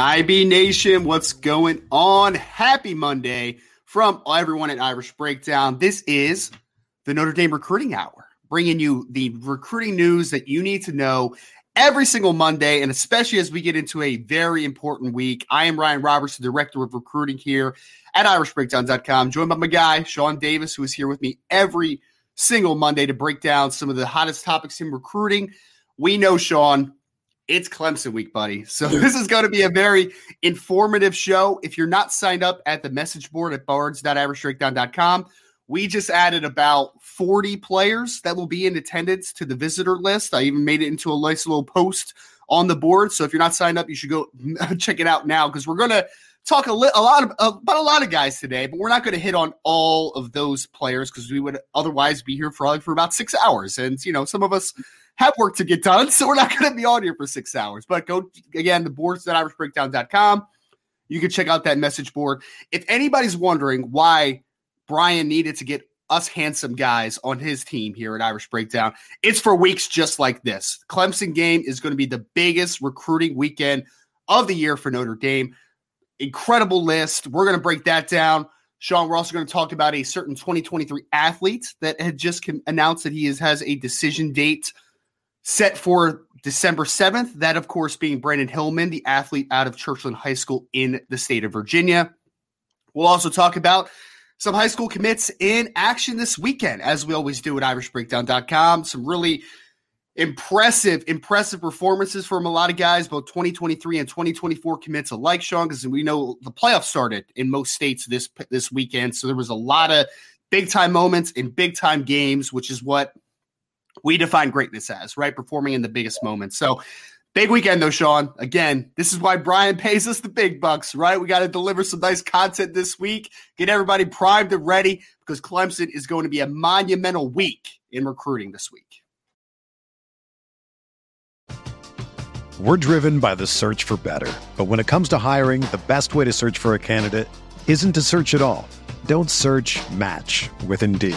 IB Nation, what's going on? Happy Monday from everyone at Irish Breakdown. This is the Notre Dame Recruiting Hour, bringing you the recruiting news that you need to know every single Monday, and especially as we get into a very important week. I am Ryan Roberts, the Director of Recruiting here at IrishBreakdown.com, joined by my guy, Sean Davis, who is here with me every single Monday to break down some of the hottest topics in recruiting. We know, Sean, it's Clemson week, buddy. So this is going to be a very informative show. If you're not signed up at the message board at boards.irishbreakdown.com, we just added about 40 players that will be in attendance to the visitor list. I even made it into a nice little post on the board. So if you're not signed up, you should go check it out now because we're going to talk a, li- a lot of, about a lot of guys today, but we're not going to hit on all of those players because we would otherwise be here for, for about six hours. And, you know, some of us have work to get done, so we're not going to be on here for six hours. But go again, the boards at irishbreakdown.com. You can check out that message board. If anybody's wondering why Brian needed to get us handsome guys on his team here at Irish Breakdown, it's for weeks just like this. Clemson game is going to be the biggest recruiting weekend of the year for Notre Dame. Incredible list. We're going to break that down. Sean, we're also going to talk about a certain 2023 athlete that had just announced that he is, has a decision date set for December 7th. That, of course, being Brandon Hillman, the athlete out of Churchland High School in the state of Virginia. We'll also talk about some high school commits in action this weekend, as we always do at irishbreakdown.com. Some really impressive, impressive performances from a lot of guys, both 2023 and 2024 commits alike, Sean, because we know the playoffs started in most states this this weekend. So there was a lot of big time moments in big time games, which is what – we define greatness as, right? Performing in the biggest moments. So, big weekend though, Sean. Again, this is why Brian pays us the big bucks, right? We got to deliver some nice content this week, get everybody primed and ready because Clemson is going to be a monumental week in recruiting this week. We're driven by the search for better. But when it comes to hiring, the best way to search for a candidate isn't to search at all. Don't search match with Indeed.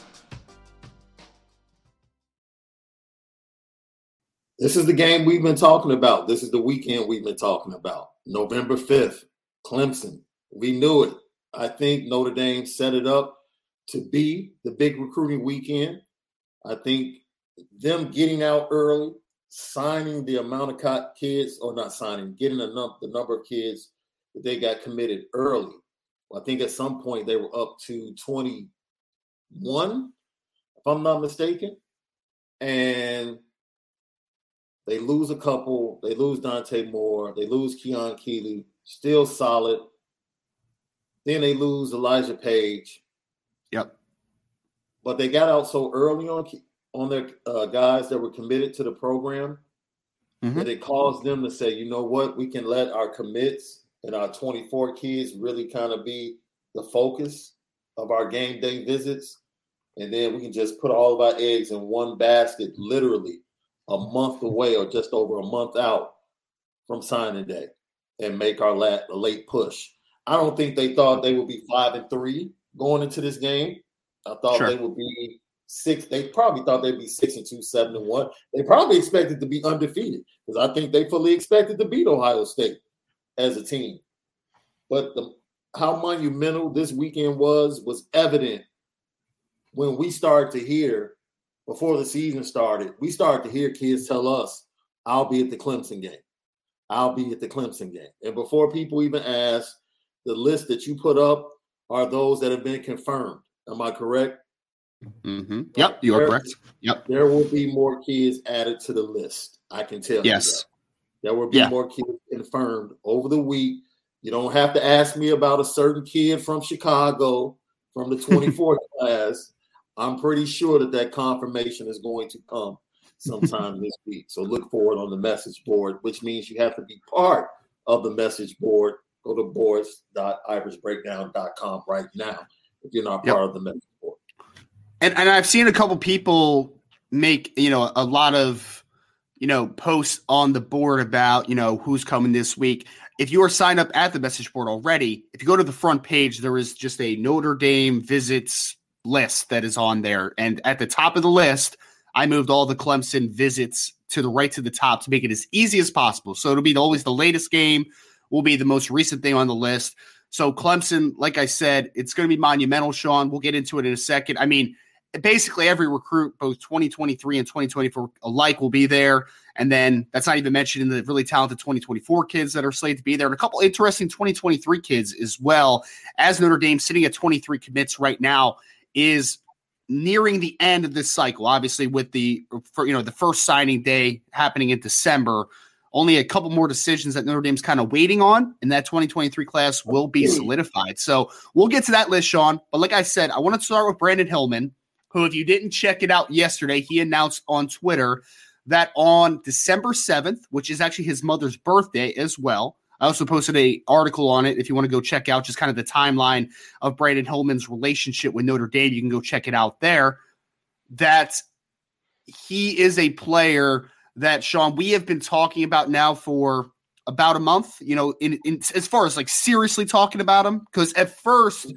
This is the game we've been talking about. This is the weekend we've been talking about. November 5th, Clemson. We knew it. I think Notre Dame set it up to be the big recruiting weekend. I think them getting out early, signing the amount of kids, or not signing, getting num- the number of kids that they got committed early. I think at some point they were up to 21, if I'm not mistaken. And they lose a couple. They lose Dante Moore. They lose Keon Keeley, still solid. Then they lose Elijah Paige. Yep. But they got out so early on on their uh, guys that were committed to the program mm-hmm. that it caused them to say, you know what, we can let our commits and our 24 kids really kind of be the focus of our game day visits. And then we can just put all of our eggs in one basket, literally a month away or just over a month out from signing day and make our late, late push. I don't think they thought they would be five and three going into this game. I thought sure. they would be six. They probably thought they'd be six and two, seven and one. They probably expected to be undefeated because I think they fully expected to beat Ohio State as a team. But the, how monumental this weekend was was evident when we started to hear before the season started. We started to hear kids tell us, "I'll be at the Clemson game. I'll be at the Clemson game." And before people even ask, the list that you put up are those that have been confirmed. Am I correct? Mm-hmm. Yep, you are correct. Yep. There will be more kids added to the list. I can tell yes. There will be yeah. more kids confirmed over the week. You don't have to ask me about a certain kid from Chicago from the 24th class. I'm pretty sure that that confirmation is going to come sometime this week. So look for it on the message board, which means you have to be part of the message board. Go to boards.irishbreakdown.com right now if you're not part of the message board. And and I've seen a couple people make you know a lot of you know posts on the board about you know who's coming this week. If you are signed up at the message board already, if you go to the front page, there is just a Notre Dame visits list that is on there, and at the top of the list, I moved all the Clemson visits to the right to the top to make it as easy as possible. So it'll be always the latest game will be the most recent thing on the list. So Clemson, like I said, it's going to be monumental, Sean. We'll get into it in a second. I mean, basically every recruit, both 2023 and 2024 alike, will be there. And then that's not even mentioning the really talented 2024 kids that are slated to be there, and a couple interesting 2023 kids as well. As Notre Dame sitting at 23 commits right now is nearing the end of this cycle. Obviously, with the for, you know the first signing day happening in December, only a couple more decisions that Notre Dame's kind of waiting on, and that 2023 class will be solidified. So we'll get to that list, Sean. But like I said, I want to start with Brandon Hillman, who, if you didn't check it out yesterday, he announced on Twitter that on December 7th, which is actually his mother's birthday as well. I also posted a article on it. If you want to go check out just kind of the timeline of Brandon Hillman's relationship with Notre Dame, you can go check it out there. That he is a player that Sean we have been talking about now for about a month. You know, in, in as far as like seriously talking about him, because at first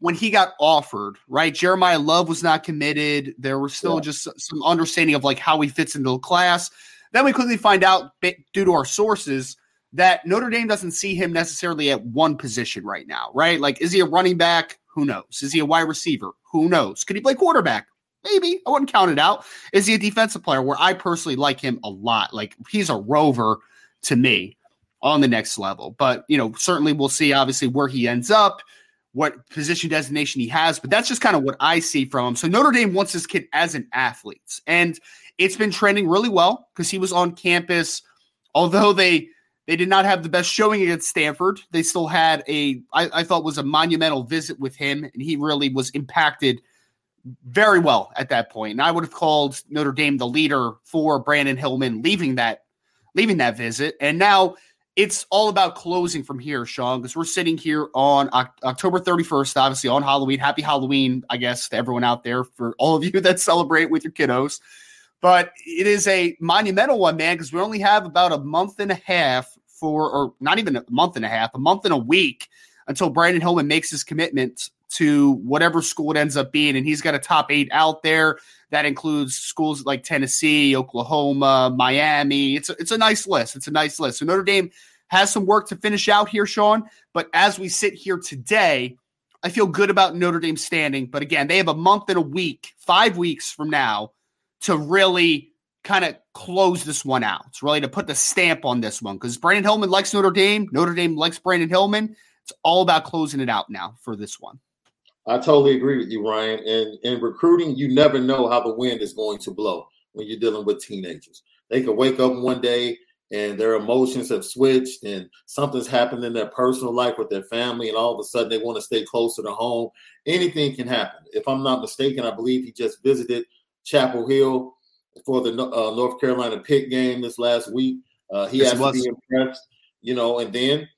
when he got offered, right, Jeremiyah Love was not committed. There was still yeah. just some understanding of like how he fits into the class. Then we quickly find out, due to our sources, that Notre Dame doesn't see him necessarily at one position right now, right? Like, is he a running back? Who knows? Is he a wide receiver? Who knows? Could he play quarterback? Maybe I wouldn't count it out. Is he a defensive player where I personally like him a lot? Like he's a rover to me on the next level. But you know, certainly we'll see obviously where he ends up, what position designation he has. But that's just kind of what I see from him. So Notre Dame wants this kid as an athlete, and it's been trending really well because he was on campus. Although they they did not have the best showing against Stanford, they still had a I, I thought was a monumental visit with him, and he really was impacted very well at that point. And I would have called Notre Dame the leader for Brandon Hillman leaving that leaving that visit. And now it's all about closing from here, Sean, because we're sitting here on October 31st, obviously on Halloween. Happy Halloween, I guess, to everyone out there for all of you that celebrate with your kiddos. But it is a monumental one, man, because we only have about a month and a half for, or not even a month and a half, a month and a week until Brandon Hillman makes his commitment to whatever school it ends up being. And he's got a top eight out there. That includes schools like Tennessee, Oklahoma, Miami. It's a, it's a nice list. It's a nice list. So Notre Dame has some work to finish out here, Sean. But as we sit here today, I feel good about Notre Dame standing. But again, they have a month and a week, five weeks from now, to really kind of close this one out. It's really to put the stamp on this one because Brandon Hillman likes Notre Dame. Notre Dame likes Brandon Hillman. It's all about closing it out now for this one. I totally agree with you, Ryan. And in recruiting, you never know how the wind is going to blow when you're dealing with teenagers. They could wake up one day and their emotions have switched and something's happened in their personal life with their family and all of a sudden they want to stay closer to home anything can happen if i'm not mistaken i believe he just visited chapel hill for the uh, north carolina pitt game this last week uh, he has to be impressed you know and then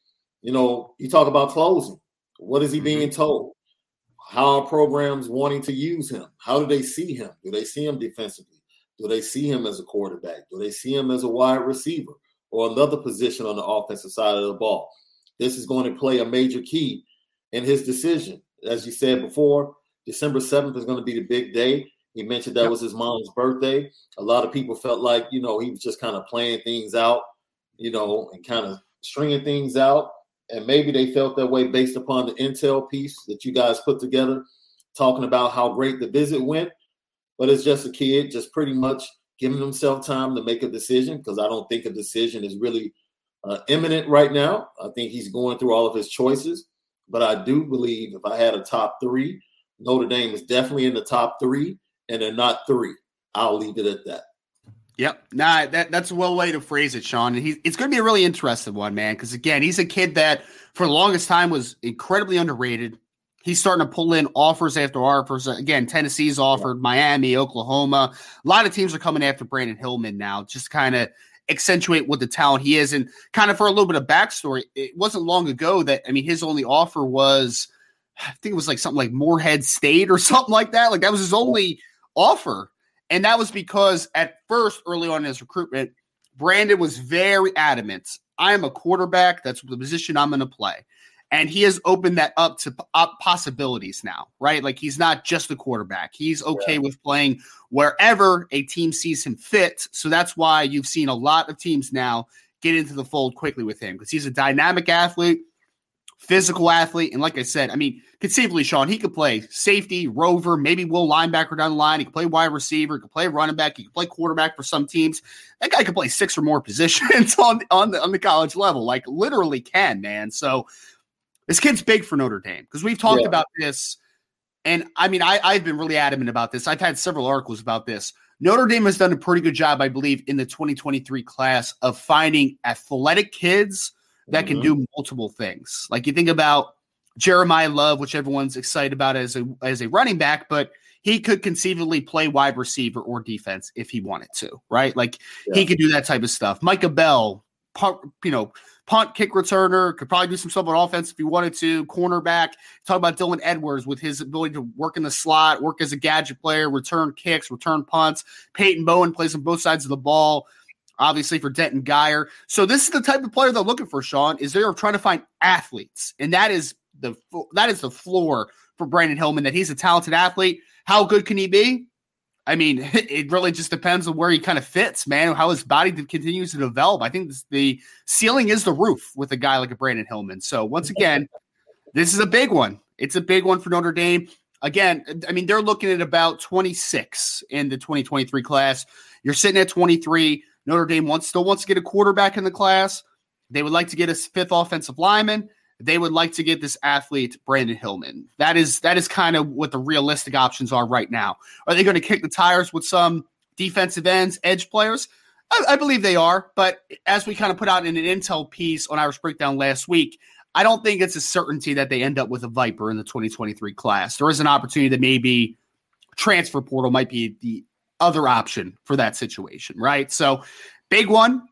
you know you talk about closing what is he mm-hmm. being told how are programs wanting to use him how do they see him do they see him defensively do they see him as a quarterback? Do they see him as a wide receiver or another position on the offensive side of the ball? This is going to play a major key in his decision. As you said before, December 7th is going to be the big day. He mentioned that yep. was his mom's birthday. A lot of people felt like, you know, he was just kind of playing things out, you know, and kind of stringing things out. And maybe they felt that way based upon the intel piece that you guys put together, talking about how great the visit went but it's just a kid, just pretty much giving himself time to make a decision because I don't think a decision is really uh, imminent right now. I think he's going through all of his choices, but I do believe if I had a top three, Notre Dame is definitely in the top three, and they're not three. I'll leave it at that. Yep. Nah, that, that's a well way to phrase it, Sean. And he's it's going to be a really interesting one, man. Because again, he's a kid that for the longest time was incredibly underrated he's starting to pull in offers after offers. Again, Tennessee's offered, Miami, Oklahoma. A lot of teams are coming after Brandon Hillman now, just kind of accentuate what the talent he is. And kind of for a little bit of backstory, it wasn't long ago that, I mean, his only offer was, I think it was like something like Morehead State or something like that. Like that was his only offer. And that was because at first, early on in his recruitment, Brandon was very adamant. I'm a quarterback. That's the position I'm going to play and he has opened that up to up possibilities now, right? Like he's not just a quarterback. He's okay yeah. with playing wherever a team sees him fit. So that's why you've seen a lot of teams now get into the fold quickly with him because he's a dynamic athlete, physical athlete, and like I said, I mean, conceivably, Sean, he could play safety, rover, maybe will linebacker down the line. He could play wide receiver, he could play running back, he could play quarterback for some teams. That guy could play six or more positions on on the on the college level, like literally can, man. So this kid's big for Notre Dame because we've talked yeah. about this. And I mean, I, I've been really adamant about this. I've had several articles about this. Notre Dame has done a pretty good job, I believe, in the 2023 class of finding athletic kids that mm-hmm. can do multiple things. Like you think about Jeremiyah Love, which everyone's excited about as a as a running back, but he could conceivably play wide receiver or defense if he wanted to, right? Like yeah. he could do that type of stuff. Micah Bell, you know, punt kick returner, could probably do some stuff on offense if he wanted to. Cornerback, talk about Dylan Edwards with his ability to work in the slot, work as a gadget player, return kicks, return punts. Peyton Bowen plays on both sides of the ball. Obviously for Denton Guyer. So this is the type of player they're looking for, Sean, is they're trying to find athletes. And that is the that is the floor for Brandon Hillman, that he's a talented athlete. How good can he be? I mean, it really just depends on where he kind of fits, man, how his body continues to develop. I think the ceiling is the roof with a guy like a Brandon Hillman. So, once again, this is a big one. It's a big one for Notre Dame. Again, I mean, they're looking at about 26 in the 2023 class. You're sitting at 23. Notre Dame wants still wants to get a quarterback in the class. They would like to get a fifth offensive lineman they would like to get this athlete Brandon Hillman. That is that is kind of what the realistic options are right now. Are they going to kick the tires with some defensive ends, edge players? I, I believe they are, but as we kind of put out in an intel piece on Irish Breakdown last week, I don't think it's a certainty that they end up with a Viper in the 2023 class. There is an opportunity that maybe transfer portal might be the other option for that situation, right? So, big one.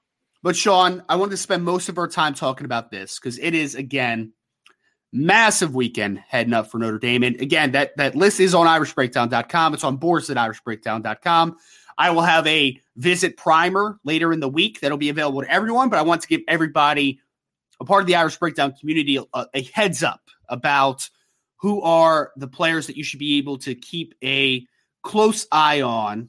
But Sean, I wanted to spend most of our time talking about this because it is again massive weekend heading up for Notre Dame. And again, that that list is on irishbreakdown.com. It's on boards at irishbreakdown.com. I will have a visit primer later in the week that'll be available to everyone, but I want to give everybody a part of the Irish Breakdown community a, a heads up about who are the players that you should be able to keep a close eye on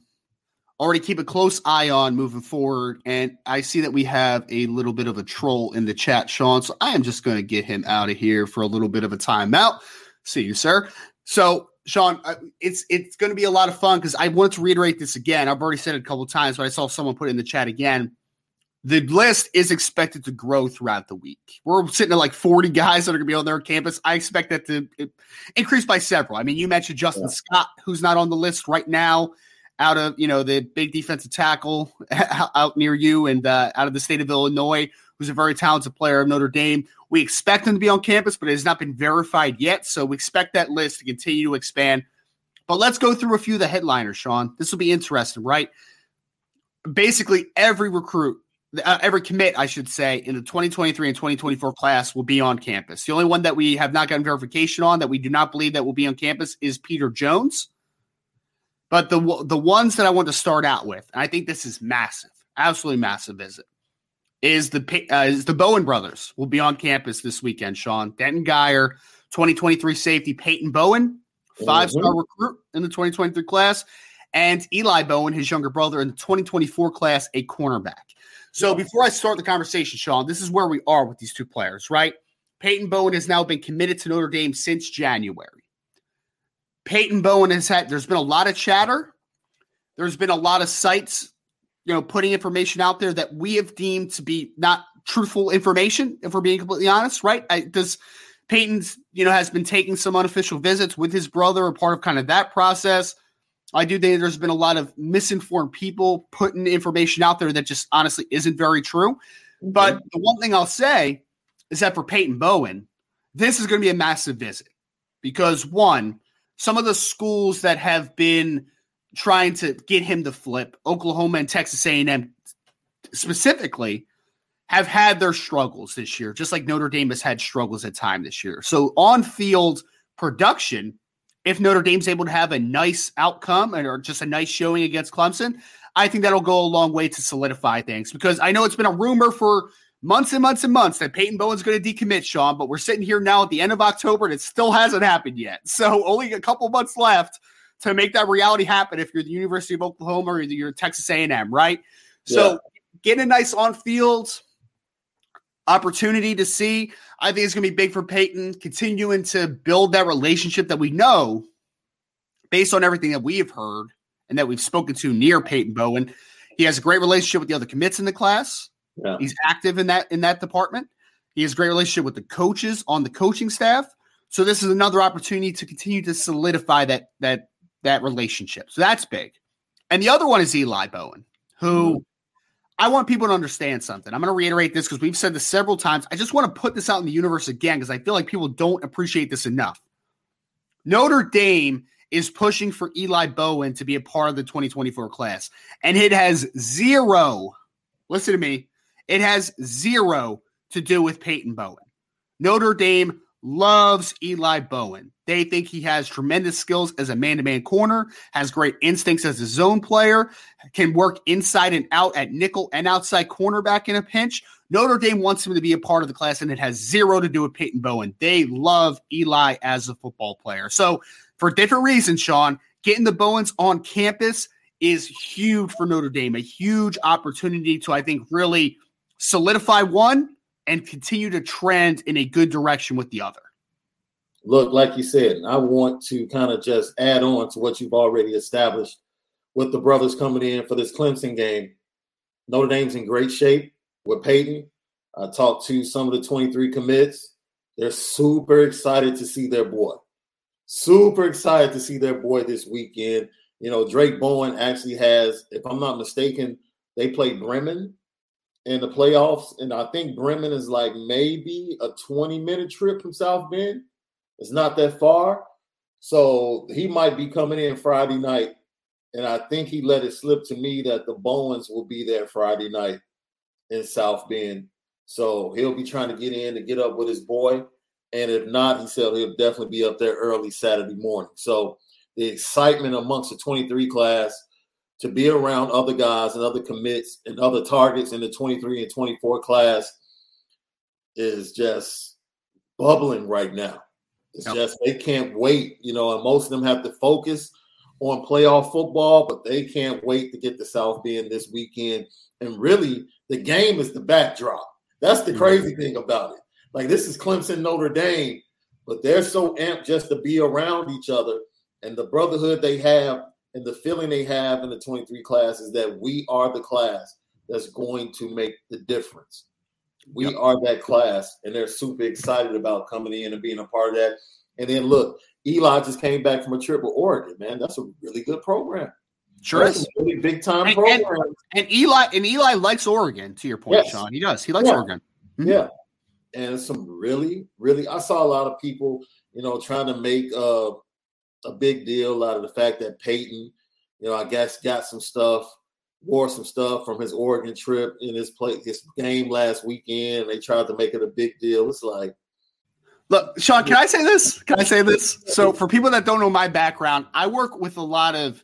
already keep a close eye on moving forward. And I see that we have a little bit of a troll in the chat, Sean. So I am just going to get him out of here for a little bit of a timeout. See you, sir. So, Sean, uh, it's it's going to be a lot of fun because I wanted to reiterate this again. I've already said it a couple times, but I saw someone put it in the chat again. The list is expected to grow throughout the week. We're sitting at like 40 guys that are going to be on their campus. I expect that to increase by several. I mean, you mentioned Justin yeah. Scott, who's not on the list right now out of you know the big defensive tackle out near you and uh, out of the state of Illinois, who's a very talented player of Notre Dame. We expect him to be on campus, but it has not been verified yet. So we expect that list to continue to expand. But let's go through a few of the headliners, Sean. This will be interesting, right? Basically, every recruit, uh, every commit, I should say, in the 2023 and 2024 class will be on campus. The only one that we have not gotten verification on that we do not believe that will be on campus is Peter Jones. But the the ones that I want to start out with, and I think this is massive, absolutely massive visit, is the uh, is the Bowen brothers will be on campus this weekend. Sean Denton Guyer, 2023 safety Peyton Bowen, five star mm-hmm. recruit in the 2023 class, and Eli Bowen, his younger brother, in the 2024 class, a cornerback. So before I start the conversation, Sean, this is where we are with these two players, right? Peyton Bowen has now been committed to Notre Dame since January. Peyton Bowen has had, there's been a lot of chatter. There's been a lot of sites, you know, putting information out there that we have deemed to be not truthful information, if we're being completely honest, right? I, does Peyton's, you know, has been taking some unofficial visits with his brother, a part of kind of that process. I do think there's been a lot of misinformed people putting information out there that just honestly isn't very true. Mm-hmm. But the one thing I'll say is that for Peyton Bowen, this is going to be a massive visit because one, some of the schools that have been trying to get him to flip, Oklahoma and Texas A&M specifically, have had their struggles this year, just like Notre Dame has had struggles at time this year. So on field production, if Notre Dame's able to have a nice outcome or just a nice showing against Clemson, I think that'll go a long way to solidify things because I know it's been a rumor for months and months and months that Peyton Bowen's going to decommit, Sean, but we're sitting here now at the end of October and it still hasn't happened yet. So only a couple months left to make that reality happen if you're the University of Oklahoma or you're Texas A&M, right? So yeah. get a nice on-field opportunity to see. I think it's going to be big for Peyton, continuing to build that relationship that we know based on everything that we have heard and that we've spoken to near Peyton Bowen. He has a great relationship with the other commits in the class. Yeah. He's active in that in that department. He has a great relationship with the coaches on the coaching staff. So this is another opportunity to continue to solidify that that that relationship. So that's big. And the other one is Eli Bowen, who mm-hmm. I want people to understand something. I'm going to reiterate this because we've said this several times. I just want to put this out in the universe again because I feel like people don't appreciate this enough. Notre Dame is pushing for Eli Bowen to be a part of the 2024 class, and it has zero, listen to me, it has zero to do with Peyton Bowen. Notre Dame loves Eli Bowen. They think he has tremendous skills as a man to man corner, has great instincts as a zone player, can work inside and out at nickel and outside cornerback in a pinch. Notre Dame wants him to be a part of the class, and it has zero to do with Peyton Bowen. They love Eli as a football player. So, for different reasons, Sean, getting the Bowens on campus is huge for Notre Dame, a huge opportunity to, I think, really solidify one and continue to trend in a good direction with the other. Look, like you said, I want to kind of just add on to what you've already established with the brothers coming in for this Clemson game. Notre Dame's in great shape with Peyton. I talked to some of the 23 commits. They're super excited to see their boy. Super excited to see their boy this weekend. You know, Drayk Bowen actually has, if I'm not mistaken, they play Bremen in the playoffs. And I think Bremen is like maybe a 20 minute trip from South Bend. It's not that far. So he might be coming in Friday night. And I think he let it slip to me that the Bowens will be there Friday night in South Bend. So he'll be trying to get in to get up with his boy. And if not, he said he'll definitely be up there early Saturday morning. So the excitement amongst the 23 class to be around other guys and other commits and other targets in the 23 and 24 class is just bubbling right now. It's yep. just they can't wait, you know, and most of them have to focus on playoff football, but they can't wait to get the South Bend this weekend. And really, the game is the backdrop. That's the crazy mm-hmm. thing about it. Like this is Clemson Notre Dame, but they're so amped just to be around each other and the brotherhood they have and the feeling they have in the 23 class is that we are the class that's going to make the difference. We yep. are that class, and they're super excited about coming in and being a part of that. And then look, Eli just came back from a trip with Oregon, man. That's a really good program. Sure That's is. really big time program. And, and, Eli and Eli likes Oregon, to your point, yes. Sean. He does. He likes yeah. Oregon. Mm-hmm. Yeah. And some really, really I saw a lot of people, you know, trying to make uh, a big deal out of the fact that Peyton, you know, I guess got some stuff wore some stuff from his Oregon trip in his play his game last weekend. They tried to make it a big deal. It's like Look, Sean, can I say this? Can I say this? So, for people that don't know my background, I work with a lot of,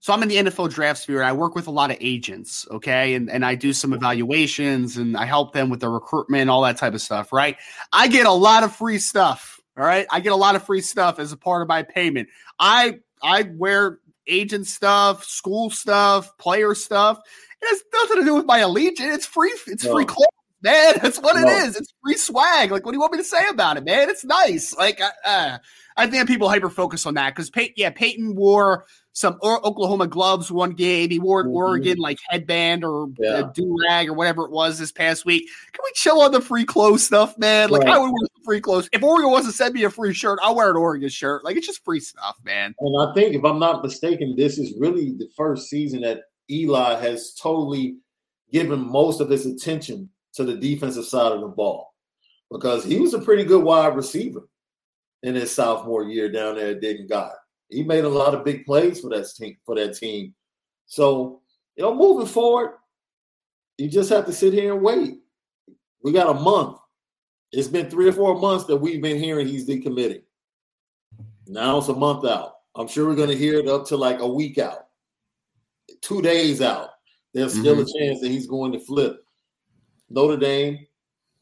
so I'm in the NFL draft sphere. I work with a lot of agents, okay? And, and I do some evaluations and I help them with their recruitment, all that type of stuff, right? I get a lot of free stuff, all right? I get a lot of free stuff as a part of my payment. I I wear agent stuff, school stuff, player stuff. It has nothing to do with my allegiance. It's free. It's no. free clothes, man. That's what no. it is. It's free swag. Like, what do you want me to say about it, man? It's nice. Like, uh, I think people hyper focus on that because, Pey- yeah, Peyton wore some Oklahoma gloves one game. He wore an mm-hmm. Oregon like headband or yeah. a do rag or whatever it was this past week. Can we chill on the free clothes stuff, man? Like right. I would wear free clothes. If Oregon wants to send me a free shirt, I'll wear an Oregon shirt. Like it's just free stuff, man. And I think if I'm not mistaken, this is really the first season that Eli has totally given most of his attention to the defensive side of the ball because he was a pretty good wide receiver in his sophomore year down there at Denton Guy he made a lot of big plays for that team. For that team, so you know, moving forward, you just have to sit here and wait. We got a month. It's been three or four months that we've been hearing he's decommitting. Now it's a month out. I'm sure we're going to hear it up to like a week out, two days out. There's still mm-hmm. a chance that he's going to flip. Notre Dame,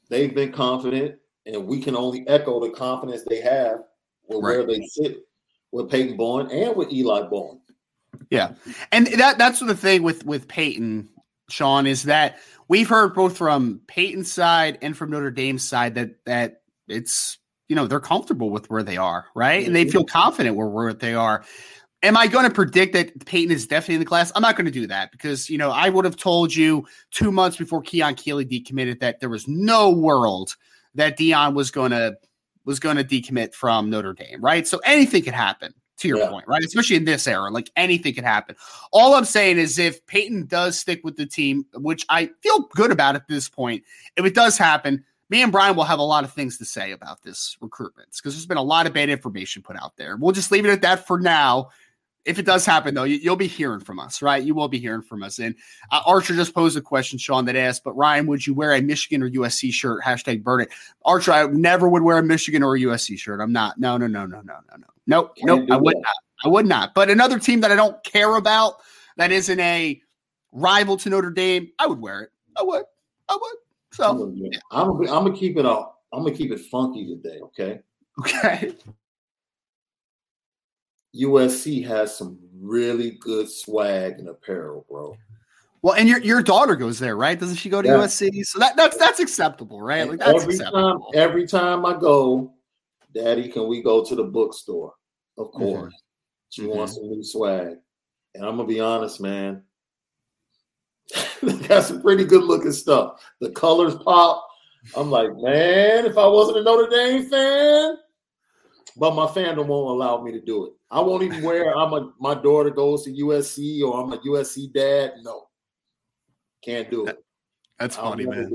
they've been confident, and we can only echo the confidence they have with right. where they sit with Peyton Bowen and with Eli Bowen. Yeah, and that that's the thing with with Peyton, Sean, is that we've heard both from Peyton's side and from Notre Dame's side that that it's you know they're comfortable with where they are, right, mm-hmm. and they feel confident where where they are. Am I going to predict that Peyton is definitely in the class? I'm not going to do that because you know I would have told you two months before Keon Keeley decommitted that there was no world that Keon was going to was going to decommit from Notre Dame, right? So anything could happen to your yeah. point, right? Especially in this era, like anything could happen. All I'm saying is if Peyton does stick with the team, which I feel good about at this point, if it does happen, me and Brian will have a lot of things to say about this recruitment because there's been a lot of bad information put out there. We'll just leave it at that for now if it does happen, though, you, will be hearing from us, right? You will be hearing from us. And uh, Archer just posed a question, Sean, that asked, but Ryan, would you wear a Michigan or USC shirt? Hashtag burn it. Archer, I never would wear a Michigan or a USC shirt. I'm not. No, no, no, no, no, no, no. Nope, nope. I would that. not. I would not. But another team that I don't care about that isn't a rival to Notre Dame, I would wear it. I would. I would. So yeah. I'm, I'm gonna keep it up. I'm gonna keep it funky today. Okay. Okay. USC has some really good swag and apparel, bro. Well, and your your daughter goes there, right? Doesn't she go to yeah. USC? So that that's that's acceptable, right? Like that's every acceptable. time, every time I go, Daddy, can we go to the bookstore? Of mm-hmm. course. Mm-hmm. She mm-hmm. wants some new swag, and I'm gonna be honest, man. got some pretty good looking stuff. The colors pop. I'm like, man, if I wasn't a Notre Dame fan, but my fandom won't allow me to do it. I won't even wear. I'm a my daughter goes to USC or I'm a USC dad. No, can't do it. That's funny, man.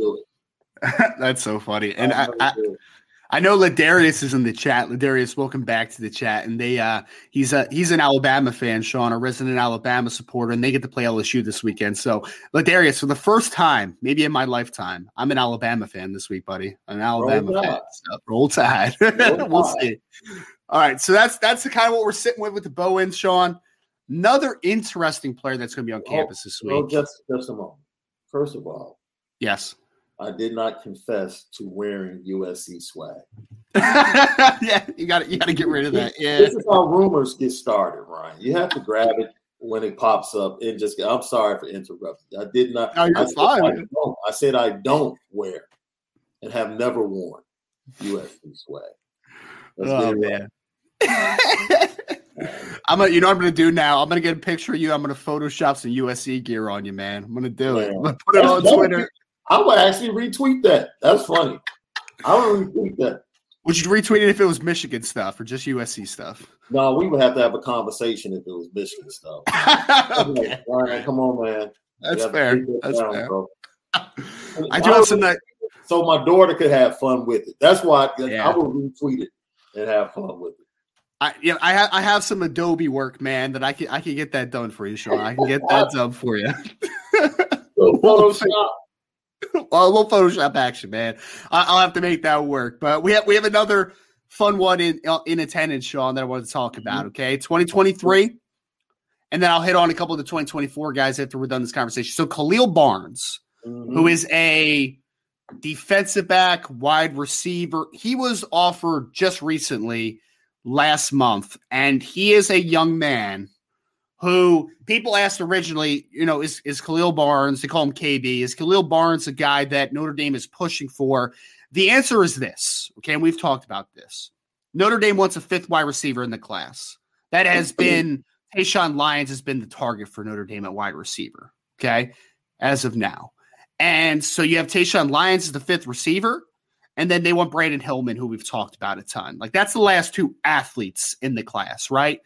That's so funny. And I, I, I know Ladarius is in the chat. Ladarius, welcome back to the chat. And they uh he's a he's an Alabama fan, Sean, a resident Alabama supporter, and they get to play LSU this weekend. So Ladarius, for the first time, maybe in my lifetime, I'm an Alabama fan this week, buddy. I'm an Alabama roll fan. So roll tide. Roll we'll see. All right. So that's that's the kind of what we're sitting with with the bow Bowens, Sean. Another interesting player that's going to be on campus this week. Oh, just just a moment. First of all, yes, I did not confess to wearing USC swag. yeah, you got you got to get rid of that. Yeah, this is how rumors get started, Ryan. You have to grab it when it pops up and just. I'm sorry for interrupting. I did not. No, you're I fine. I, I said I don't wear and have never worn USC swag. Let's oh man. I'm gonna, you know what I'm gonna do now? I'm gonna get a picture of you. I'm gonna Photoshop some USC gear on you, man. I'm gonna do it. I'm gonna put it on Twitter. I would actually retweet that. That's funny. I would retweet that. Would you retweet it if it was Michigan stuff or just USC stuff? No, we would have to have a conversation if it was Michigan stuff. okay. All right, come on, man. That's fair. That's down, fair. Bro. I do have some that. So my daughter could have fun with it. That's why I, yeah. I would retweet it and have fun with it. I yeah, I have I have some Adobe work, man, that I can I can get that done for you, Sean. I can get that done for you. Photoshop. well, we'll Photoshop action, man. I, will have to make that work. But we have we have another fun one in uh, in attendance, Sean, that I want to talk mm-hmm. about. Okay, 2023, and then I'll hit on a couple of the 2024 guys after we're done this conversation. So Khalil Barnes, mm-hmm. who is a defensive back, wide receiver, he was offered just recently last month, and he is a young man who people asked originally, you know, is, is Khalil Barnes, they call him KB, is Khalil Barnes a guy that Notre Dame is pushing for? The answer is this, okay, and we've talked about this. Notre Dame wants a fifth wide receiver in the class. That has been, Tayshawn Lyons has been the target for Notre Dame at wide receiver, okay, as of now. And so you have Tayshawn Lyons as the fifth receiver. And then they want Brandon Hillman, who we've talked about a ton. Like that's the last two athletes in the class, right?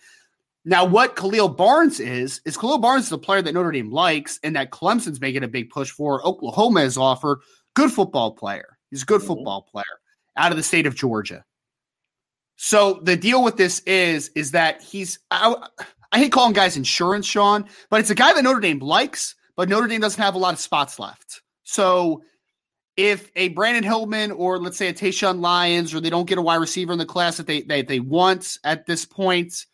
Now, what Khalil Barnes is, is Khalil Barnes is a player that Notre Dame likes and that Clemson's making a big push for. Oklahoma has offered good football player. He's a good mm-hmm. football player out of the state of Georgia. So the deal with this is, is that he's I, I hate calling guys insurance, Sean, but it's a guy that Notre Dame likes, but Notre Dame doesn't have a lot of spots left. So if a Brandon Hillman or let's say a Tayshawn Lyons or they don't get a wide receiver in the class that they, they, they want at this point,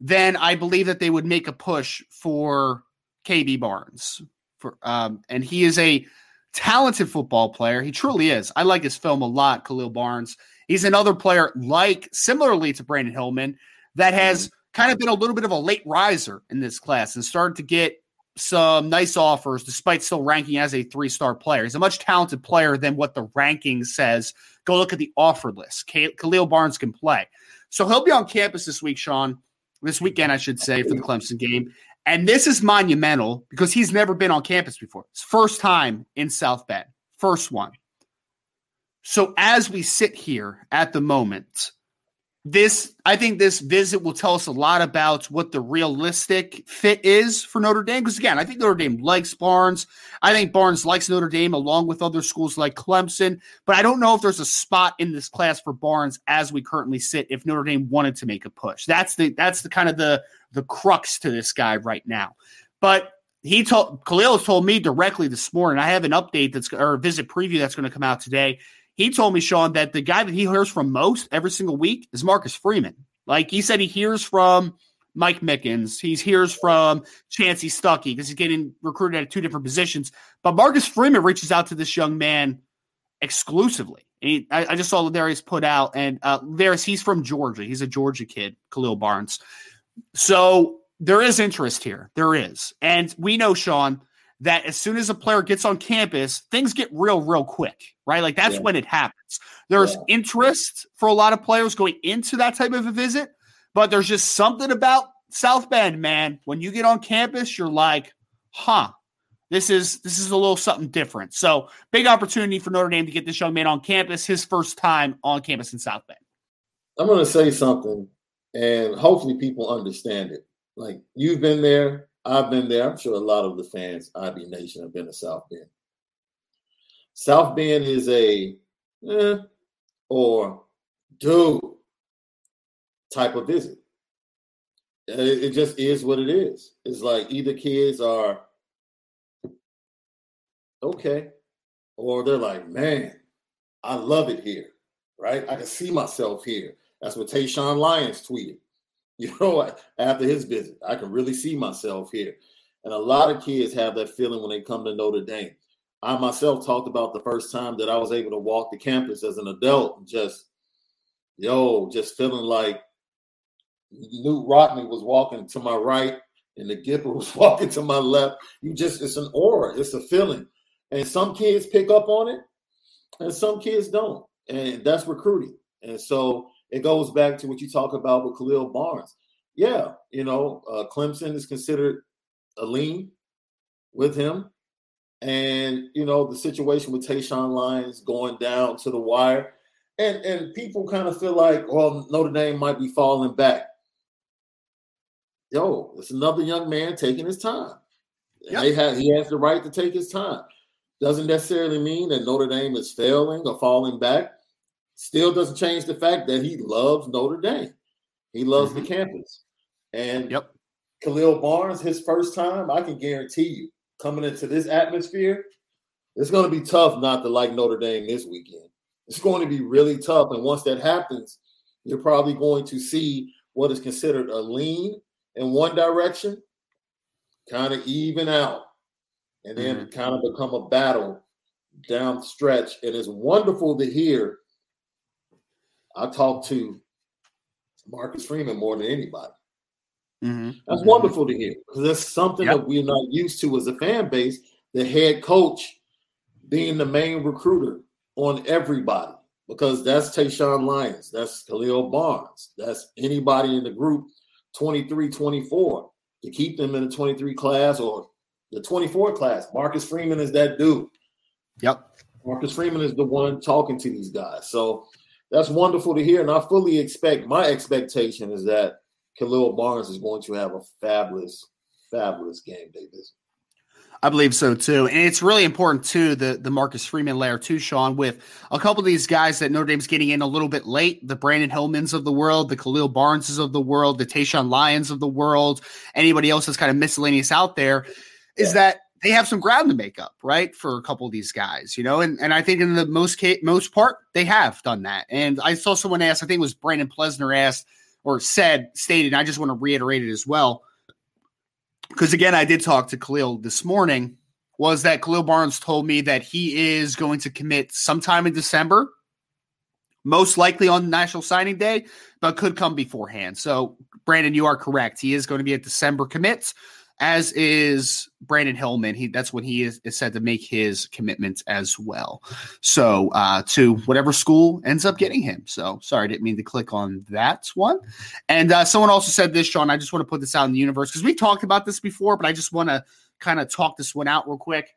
then I believe that they would make a push for KB Barnes. For um, and he is a talented football player. He truly is. I like his film a lot, Khalil Barnes. He's another player like similarly to Brandon Hillman that has mm-hmm. kind of been a little bit of a late riser in this class and started to get some nice offers despite still ranking as a three star player. He's a much talented player than what the ranking says. Go look at the offer list. Khalil Barnes can play. So he'll be on campus this week, Sean, this weekend, I should say, for the Clemson game. And this is monumental because he's never been on campus before. It's first time in South Bend, first one. So as we sit here at the moment, this I think this visit will tell us a lot about what the realistic fit is for Notre Dame. Because again, I think Notre Dame likes Barnes. I think Barnes likes Notre Dame along with other schools like Clemson. But I don't know if there's a spot in this class for Barnes as we currently sit. If Notre Dame wanted to make a push, that's the that's the kind of the the crux to this guy right now. But he told Khalil told me directly this morning. I have an update that's or a visit preview that's going to come out today he told me, Sean, that the guy that he hears from most every single week is Marcus Freeman. Like he said, he hears from Mike Mickens. He hears from Chansi Stuckey because he's getting recruited at two different positions. But Marcus Freeman reaches out to this young man exclusively. He, I, I, just saw Darius put out, and uh, Darius, he's from Georgia. He's a Georgia kid, Khalil Barnes. So there is interest here. There is. And we know, Sean, that as soon as a player gets on campus, things get real, real quick, right? Like that's yeah. when it happens. There's yeah. interest for a lot of players going into that type of a visit, but there's just something about South Bend, man. When you get on campus, you're like, huh, this is this is a little something different. So big opportunity for Notre Dame to get this young man on campus, his first time on campus in South Bend. I'm going to say something, and hopefully people understand it. Like you've been there, I've been there. I'm sure a lot of the fans, IB Nation, have been to South Bend. South Bend is a eh, or dude type of visit. It, it just is what it is. It's like either kids are okay, or they're like, man, I love it here, right? I can see myself here. That's what Tayshawn Lyons tweeted. You know, after his visit, I can really see myself here. And a lot of kids have that feeling when they come to Notre Dame. I myself talked about the first time that I was able to walk the campus as an adult just yo, just feeling like Knute Rockne was walking to my right and the Gipper was walking to my left. You just, it's an aura, it's a feeling. And some kids pick up on it and some kids don't. And that's recruiting. And so it goes back to what you talk about with Khalil Barnes. Yeah, you know, uh, Clemson is considered a lean with him. And, you know, the situation with Tayshawn Lyons going down to the wire. And, and people kind of feel like, well, Notre Dame might be falling back yo, it's another young man taking his time. Yep. They have, he has the right to take his time. Doesn't necessarily mean that Notre Dame is failing or falling back. Still doesn't change the fact that he loves Notre Dame. He loves mm-hmm. the campus. And yep. Khalil Barnes, his first time, I can guarantee you, coming into this atmosphere, it's going to be tough not to like Notre Dame this weekend. It's going to be really tough. And once that happens, you're probably going to see what is considered a lean in one direction, kind of even out, and then mm-hmm. kind of become a battle down stretch. And it's wonderful to hear. I talk to Marcus Freeman more than anybody. Mm-hmm. That's mm-hmm. wonderful to hear because that's something yep. that we're not used to as a fan base. The head coach being the main recruiter on everybody because that's Tayshawn Lyons, that's Khalil Barnes, that's anybody in the group 23, 24 to keep them in the 23 class or the 24 class. Marcus Freeman is that dude. Yep. Marcus Freeman is the one talking to these guys. So that's wonderful to hear. And I fully expect my expectation is that Khalil Barnes is going to have a fabulous, fabulous game day visit. I believe so too, and it's really important too the the Marcus Freeman layer too, Sean. With a couple of these guys that Notre Dame's getting in a little bit late, the Brandon Hillmans of the world, the Khalil Barneses of the world, the Tayshawn Lyons of the world, anybody else that's kind of miscellaneous out there, is yeah. that they have some ground to make up, right, for a couple of these guys, you know, and and I think in the most most part they have done that. And I saw someone ask, I think it was Brandon Plesner asked or said stated, I just want to reiterate it as well because again, I did talk to Khalil this morning, was that Khalil Barnes told me that he is going to commit sometime in December, most likely on National Signing Day, but could come beforehand. So, Brandon, you are correct. He is going to be a December commit as is Brandon Hillman. He that's when he is, is said to make his commitment as well. So uh, to whatever school ends up getting him. So sorry, didn't mean to click on that one. And uh, someone also said this, Sean. I just want to put this out in the universe because we talked about this before, but I just want to kind of talk this one out real quick,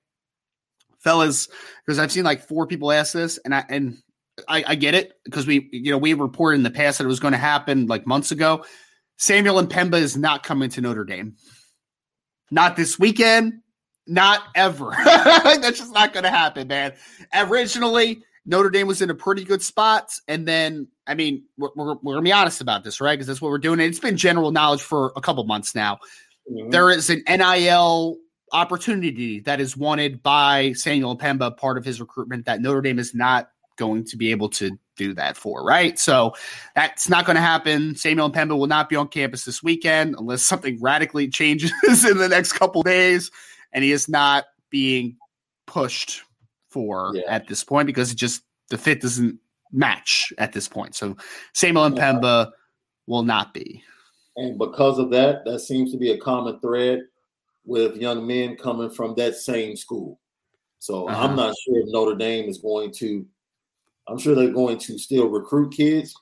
fellas, because I've seen like four people ask this, and I and I, I get it because we you know we reported in the past that it was going to happen like months ago. Samuel M'Pemba is not coming to Notre Dame. Not this weekend. Not ever. That's just not going to happen, man. Originally, Notre Dame was in a pretty good spot. And then, I mean, we're, we're, we're going to be honest about this, right? Because that's what we're doing. And it's been general knowledge for a couple months now. Mm-hmm. There is an NIL opportunity that is wanted by Samuel M'Pemba, part of his recruitment that Notre Dame is not going to be able to do that for, right? So that's not going to happen. Samuel M'Pemba will not be on campus this weekend unless something radically changes in the next couple days, and he is not being pushed for yeah. at this point because it just the fit doesn't match at this point. So Samuel M'Pemba will not be. And because of that, that seems to be a common thread with young men coming from that same school. So uh-huh. I'm not sure if Notre Dame is going to I'm sure they're going to still recruit kids,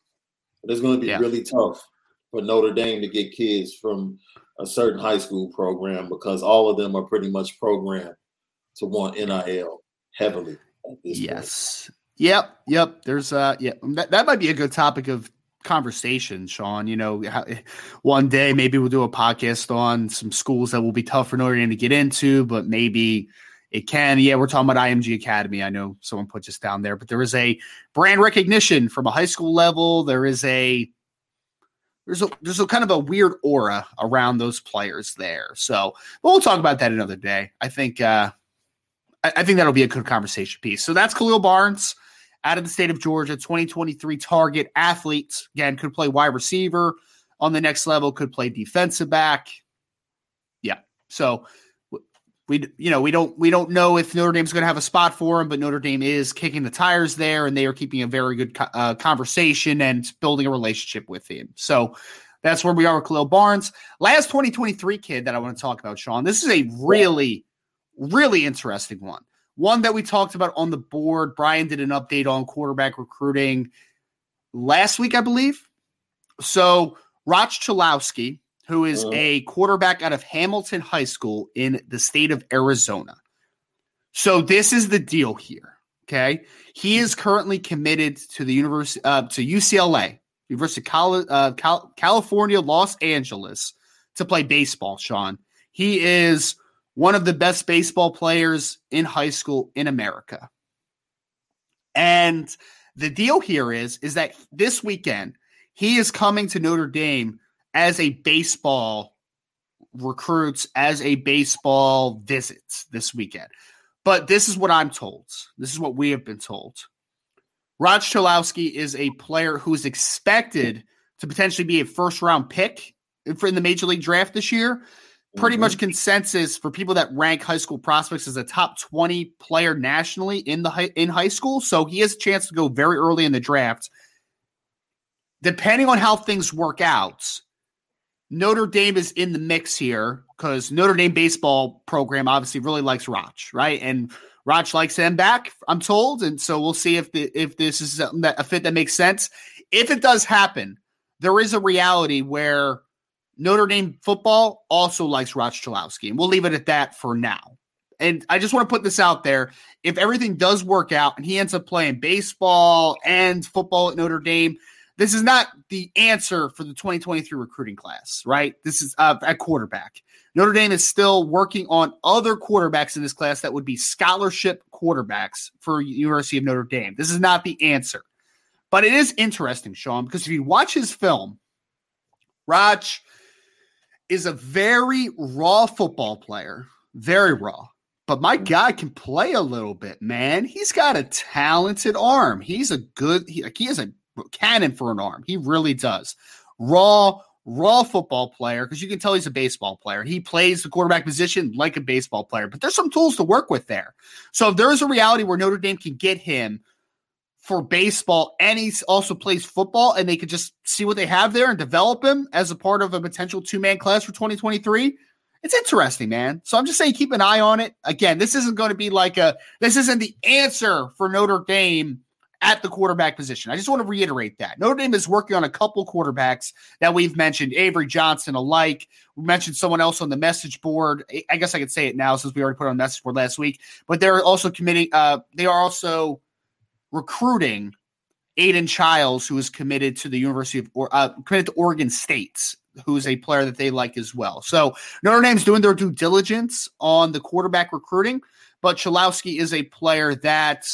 but it's going to be yeah. really tough for Notre Dame to get kids from a certain high school program because all of them are pretty much programmed to want NIL heavily. yes. Point. Yep. Yep. There's uh yeah that, that might be a good topic of conversation, Sean. You know, how, one day maybe we'll do a podcast on some schools that will be tough for Notre Dame to get into, but maybe it can. Yeah, we're talking about IMG Academy. I know someone put this down there, but there is a brand recognition from a high school level. There is a there's a there's a kind of a weird aura around those players there. So, but we'll talk about that another day. I think uh I, I think that'll be a good conversation piece. So that's Khalil Barnes out of the state of Georgia, 2023 target athlete. Again, could play wide receiver on the next level, could play defensive back. Yeah. So we you know we don't we don't know if Notre Dame's going to have a spot for him, but Notre Dame is kicking the tires there, and they are keeping a very good uh, conversation and building a relationship with him. So that's where we are with Khalil Barnes. Last 2023 kid that I want to talk about, Sean. This is a really, really interesting one. One that we talked about on the board. Brian did an update on quarterback recruiting last week, I believe. So Roch Cholowsky, who is uh-huh. a quarterback out of Hamilton High School in the state of Arizona. So this is the deal here. Okay, he is currently committed to the university uh, to UCLA, University of uh, Cal- California, Los Angeles, to play baseball. Sean, he is one of the best baseball players in high school in America, and the deal here is is that this weekend he is coming to Notre Dame as a baseball recruits as a baseball visits this weekend. But this is what I'm told. This is what we have been told. Roch Cholowsky is a player who is expected to potentially be a first round pick in the major league draft this year. Pretty mm-hmm. much consensus for people that rank high school prospects as a top 20 player nationally in the high, in high school. So he has a chance to go very early in the draft. Depending on how things work out, Notre Dame is in the mix here because Notre Dame baseball program obviously really likes Roch, right? And Roch likes him back, I'm told, and so we'll see if the if this is that, a fit that makes sense. If it does happen, there is a reality where Notre Dame football also likes Roch Cholowsky, and we'll leave it at that for now. And I just want to put this out there: if everything does work out and he ends up playing baseball and football at Notre Dame, this is not the answer for the 2023 recruiting class, right? This is uh, at quarterback. Notre Dame is still working on other quarterbacks in this class that would be scholarship quarterbacks for University of Notre Dame. This is not the answer. But it is interesting, Sean, because if you watch his film, Roch is a very raw football player, very raw. But my guy can play a little bit, man. He's got a talented arm. He's a good, he, like he has a cannon for an arm. He really does. Raw, raw football player because you can tell he's a baseball player. He plays the quarterback position like a baseball player, but there's some tools to work with there. So if there is a reality where Notre Dame can get him for baseball and he also plays football and they could just see what they have there and develop him as a part of a potential two man class for 2023. It's interesting, man. So I'm just saying, keep an eye on it. Again, this isn't going to be like a, this isn't the answer for Notre Dame at the quarterback position. I just want to reiterate that. Notre Dame is working on a couple quarterbacks that we've mentioned, Avery Johnson alike. We mentioned someone else on the message board. I guess I could say it now since we already put on message board last week. But they're also committing, uh, they are also recruiting Aidan Chiles, who is committed to the University of or uh, committed to Oregon State, who is a player that they like as well. So Notre Dame's doing their due diligence on the quarterback recruiting, but Cholowsky is a player that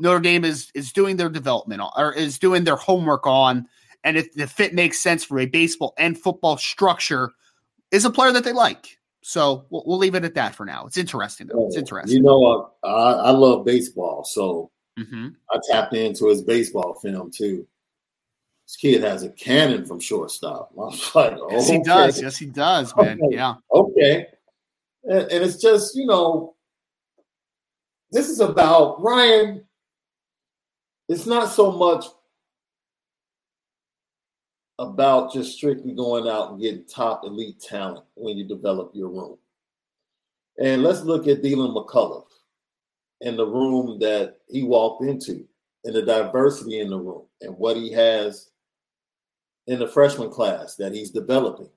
Notre Dame is is doing their development or is doing their homework on, and if the fit makes sense for a baseball and football structure, is a player that they like. So we'll, we'll leave it at that for now. It's interesting though. It's interesting. You know, I, I love baseball, so mm-hmm. I tapped into his baseball film too. This kid has a cannon from shortstop. I was like, oh, yes, he does. Yes, he does, man. Okay. Yeah. Okay. And, and it's just, you know, this is about Ryan it's not so much about just strictly going out and getting top elite talent when you develop your room. And let's look at Deland McCullough and the room that he walked into and the diversity in the room and what he has in the freshman class that he's developing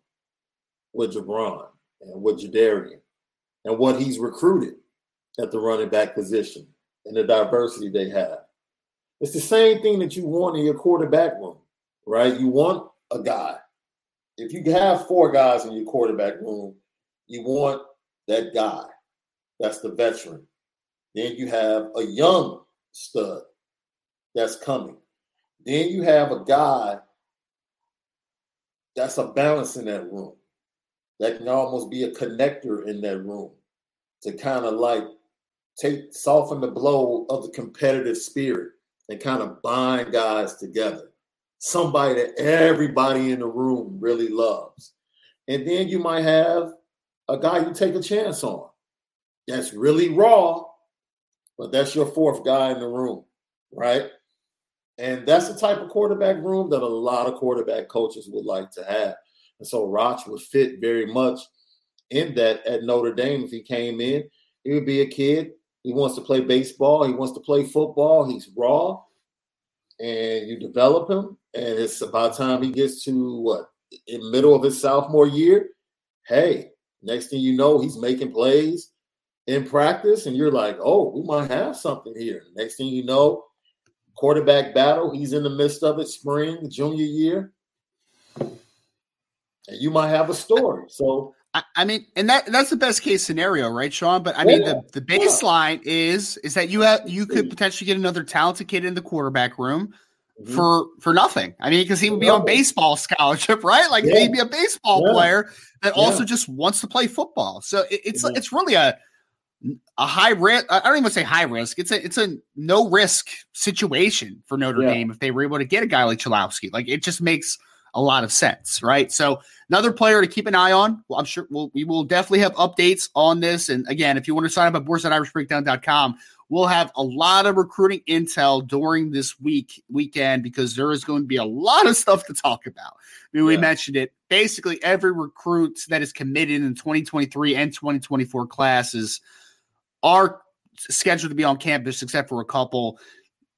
with Jabron and with Jadarian and what he's recruited at the running back position and the diversity they have. It's the same thing that you want in your quarterback room, right? You want a guy. If you have four guys in your quarterback room, you want that guy. That's the veteran. Then you have a young stud that's coming. Then you have a guy that's a balance in that room that can almost be a connector in that room to kind of like take soften the blow of the competitive spirit and kind of bind guys together. Somebody that everybody in the room really loves. And then you might have a guy you take a chance on. that's really raw, but that's your fourth guy in the room, right? And that's the type of quarterback room that a lot of quarterback coaches would like to have. And so Roch would fit very much in that at Notre Dame. If he came in, he would be a kid. He wants to play baseball. He wants to play football. He's raw. And you develop him. And it's about time he gets to what? In middle of his sophomore year. Hey, next thing you know, he's making plays in practice. And you're like, oh, we might have something here. Next thing you know, quarterback battle. He's in the midst of it, spring, junior year. And you might have a story. So I, I mean, and that that's the best case scenario, right, Sean? But I mean, the, the baseline yeah. is is that you have you could potentially get another talented kid in the quarterback room mm-hmm. for for nothing. I mean, because he would be on baseball scholarship, right? Like yeah. he'd a baseball player that also just wants to play football. So it, it's it's really a a high risk. I don't even say high risk. It's a it's a no risk situation for Notre Dame if they were able to get a guy like Cholowsky. Like it just makes a lot of sense, right? So another player to keep an eye on. Well, I'm sure we'll, we will definitely have updates on this. And again, if you want to sign up at boards.irishbreakdown.com, we'll have a lot of recruiting intel during this week weekend because there is going to be a lot of stuff to talk about. I mean, yeah. we mentioned it. Basically, every recruit that is committed in 2023 and 2024 classes are scheduled to be on campus, except for a couple.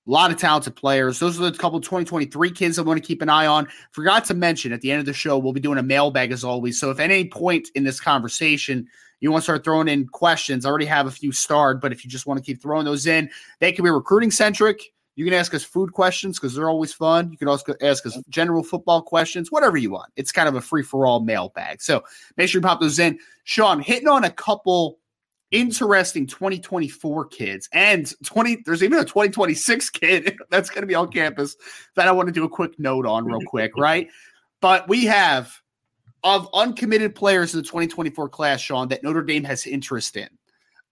A lot of talented players. Those are the couple 2023 kids I want to keep an eye on. Forgot to mention at the end of the show, we'll be doing a mailbag as always. So if at any point in this conversation you want to start throwing in questions, I already have a few starred, but if you just want to keep throwing those in, they can be recruiting centric. You can ask us food questions because they're always fun. You can also ask us general football questions, whatever you want. It's kind of a free for all mailbag. So make sure you pop those in. Sean, hitting on a couple interesting 2024 kids and 20 there's even a 2026 kid that's going to be on campus that I want to do a quick note on real quick, right? But we have of uncommitted players in the 2024 class, Sean, that Notre Dame has interest in.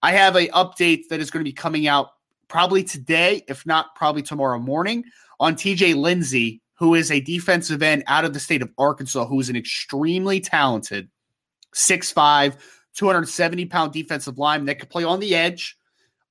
I have a update that is going to be coming out probably today, if not probably tomorrow morning, on TJ Lindsay, who is a defensive end out of the state of Arkansas, who is an extremely talented 6'5 270 pound defensive lineman that could play on the edge.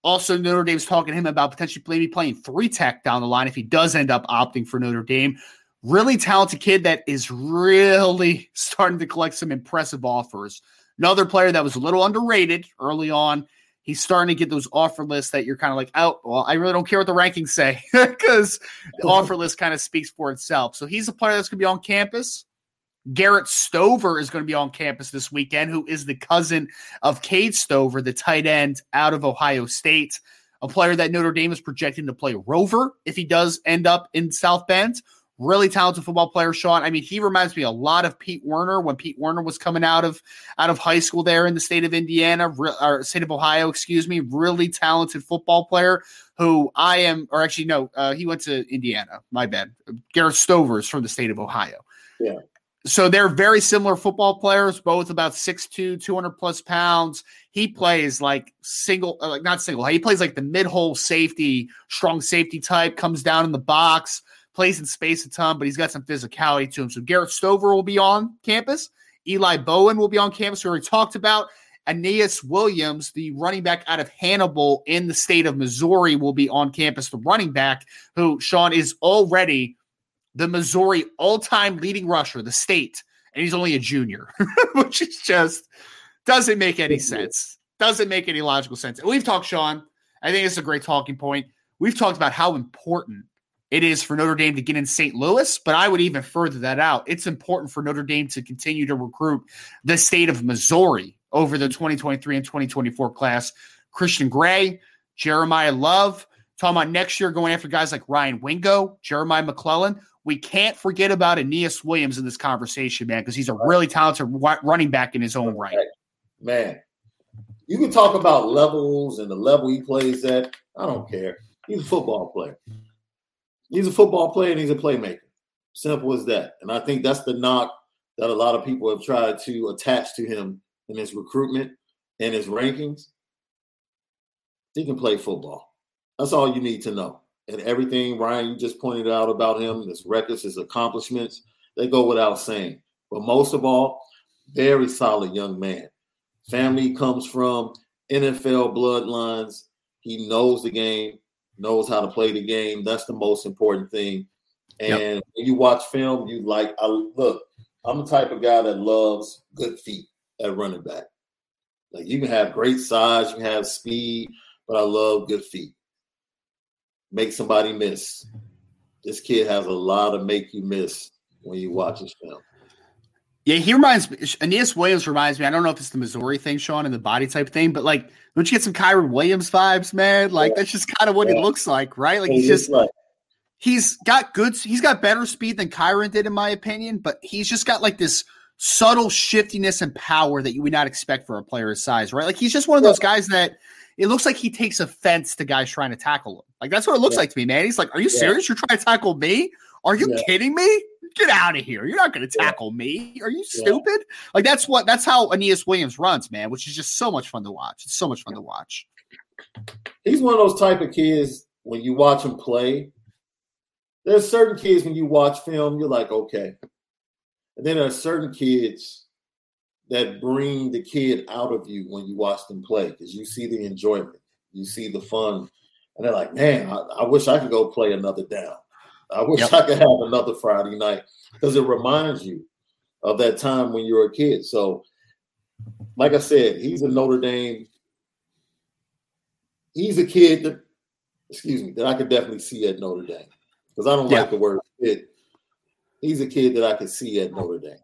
Also, Notre Dame's talking to him about potentially maybe playing three tech down the line if he does end up opting for Notre Dame. Really talented kid that is really starting to collect some impressive offers. Another player that was a little underrated early on. He's starting to get those offer lists that you're kind of like, oh, well, I really don't care what the rankings say because the offer list kind of speaks for itself. So he's a player that's going to be on campus. Garrett Stover is going to be on campus this weekend, who is the cousin of Cade Stover, the tight end out of Ohio State, a player that Notre Dame is projecting to play Rover if he does end up in South Bend. Really talented football player, Sean. I mean, he reminds me a lot of Pete Werner when Pete Werner was coming out of out of high school there in the state of Indiana or state of Ohio, excuse me. Really talented football player who I am, or actually no, uh, he went to Indiana. My bad. Garrett Stover is from the state of Ohio. Yeah so they're very similar football players, both about 6'2, 200 plus pounds. He plays like single, uh, like not single, he plays like the mid hole safety, strong safety type, comes down in the box, plays in space a ton, but he's got some physicality to him. So Garrett Stover will be on campus. Eli Bowen will be on campus. We already talked about. Aneyas Williams, the running back out of Hannibal in the state of Missouri, will be on campus. The running back, who Sean is already the Missouri all time leading rusher, the state, and he's only a junior, which is just doesn't make any sense. Doesn't make any logical sense. And we've talked, Sean. I think it's a great talking point. We've talked about how important it is for Notre Dame to get in St. Louis, but I would even further that out. It's important for Notre Dame to continue to recruit the state of Missouri over the 2023 and 2024 class. Christian Gray, Jeremiyah Love, talking about next year going after guys like Ryan Wingo, Jeremiah McClellan. We can't forget about Aneyas Williams in this conversation, man, because he's a really talented running back in his own right. Man, you can talk about levels and the level he plays at. I don't care. He's a football player. He's a football player and he's a playmaker. Simple as that. And I think that's the knock that a lot of people have tried to attach to him in his recruitment and his rankings. He can play football. That's all you need to know and everything Ryan just pointed out about him, his records, his accomplishments, they go without saying. But most of all, very solid young man. Family comes from NFL bloodlines. He knows the game, knows how to play the game. That's the most important thing. And yep. when you watch film, you like. I look. I'm the type of guy that loves good feet at running back. Like you can have great size, you can have speed, but I love good feet. Make somebody miss. This kid has a lot of make you miss when you watch his film. Yeah, he reminds me. Aneyas Williams reminds me. I don't know if it's the Missouri thing, Sean, and the body type thing, but like, don't you get some Kyren Williams vibes, man? Like, yeah. that's just kind of what yeah. he looks like, right? Like, he's just like, he's got good, he's got better speed than Kyren did, in my opinion, but he's just got like this subtle shiftiness and power that you would not expect for a player his size, right? Like, he's just one of those guys that it looks like he takes offense to guys trying to tackle him. Like, that's what it looks yeah. like to me, man. He's like, Are you serious? You're trying to tackle me? Are you kidding me? get out of here. You're not going to tackle yeah. me. Are you stupid? Yeah. Like that's what that's how Aneyas Williams runs, man, which is just so much fun to watch. It's so much fun to watch. He's one of those type of kids when you watch him play. There's certain kids when you watch film, you're like, okay. And then there are certain kids that bring the kid out of you when you watch them play because you see the enjoyment, you see the fun, and they're like, man, I, I wish I could go play another down. I wish yep. I could have another Friday night because it reminds you of that time when you were a kid. So, like I said, he's a Notre Dame. He's a kid that, excuse me, that I could definitely see at Notre Dame because I don't yeah. like the word kid. He's a kid that I could see at Notre Dame.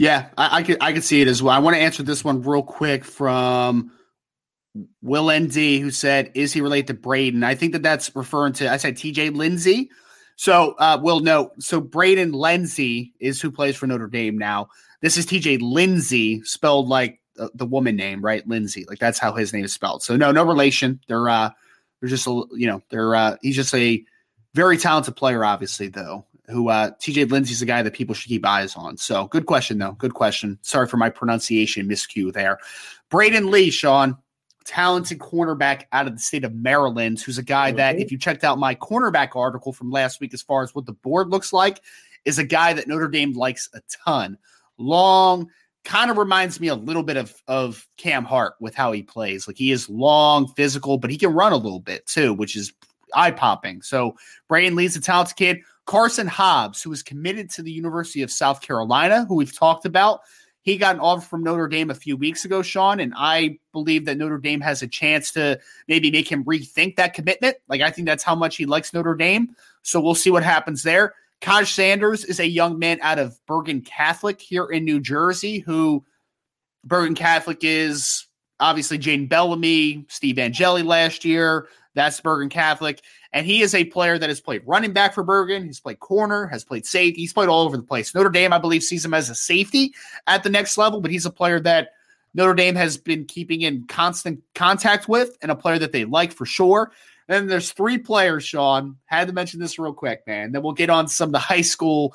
Yeah, I, I could I could see it as well. I want to answer this one real quick from Will ND, who said, "Is he related to Braden?" I think that that's referring to. I said T.J. Lindsey. So, uh, Will no. So Braden Lenzy is who plays for Notre Dame now. This is T.J. Lindsey, spelled like uh, the woman name, right? Lindsay, like that's how his name is spelled. So no, no relation. They're uh, they're just a, you know, they're uh, he's just a very talented player, obviously though. Who uh, T.J. Lindsey's a guy that people should keep eyes on. So good question though. Good question. Sorry for my pronunciation miscue there. Braden Lee, Sean talented cornerback out of the state of Maryland, who's a guy that, if you checked out my cornerback article from last week, as far as what the board looks like, is a guy that Notre Dame likes a ton. Long, kind of reminds me a little bit of of Cam Hart with how he plays. Like he is long, physical, but he can run a little bit too, which is eye popping. So Braden Lee's a talented kid. Carson Hobbs, who is committed to the University of South Carolina, who we've talked about, he got an offer from Notre Dame a few weeks ago, Sean, and I believe that Notre Dame has a chance to maybe make him rethink that commitment. Like, I think that's how much he likes Notre Dame. So we'll see what happens there. Kaj Sanders is a young man out of Bergen Catholic here in New Jersey, who Bergen Catholic is obviously Jane Bellamy, Steve Angeli last year. That's Bergen Catholic. And he is a player that has played running back for Bergen. He's played corner, has played safety. He's played all over the place. Notre Dame, I believe, sees him as a safety at the next level, but he's a player that Notre Dame has been keeping in constant contact with and a player that they like for sure. And there's three players, Sean. Had to mention this real quick, man. Then we'll get on some of the high school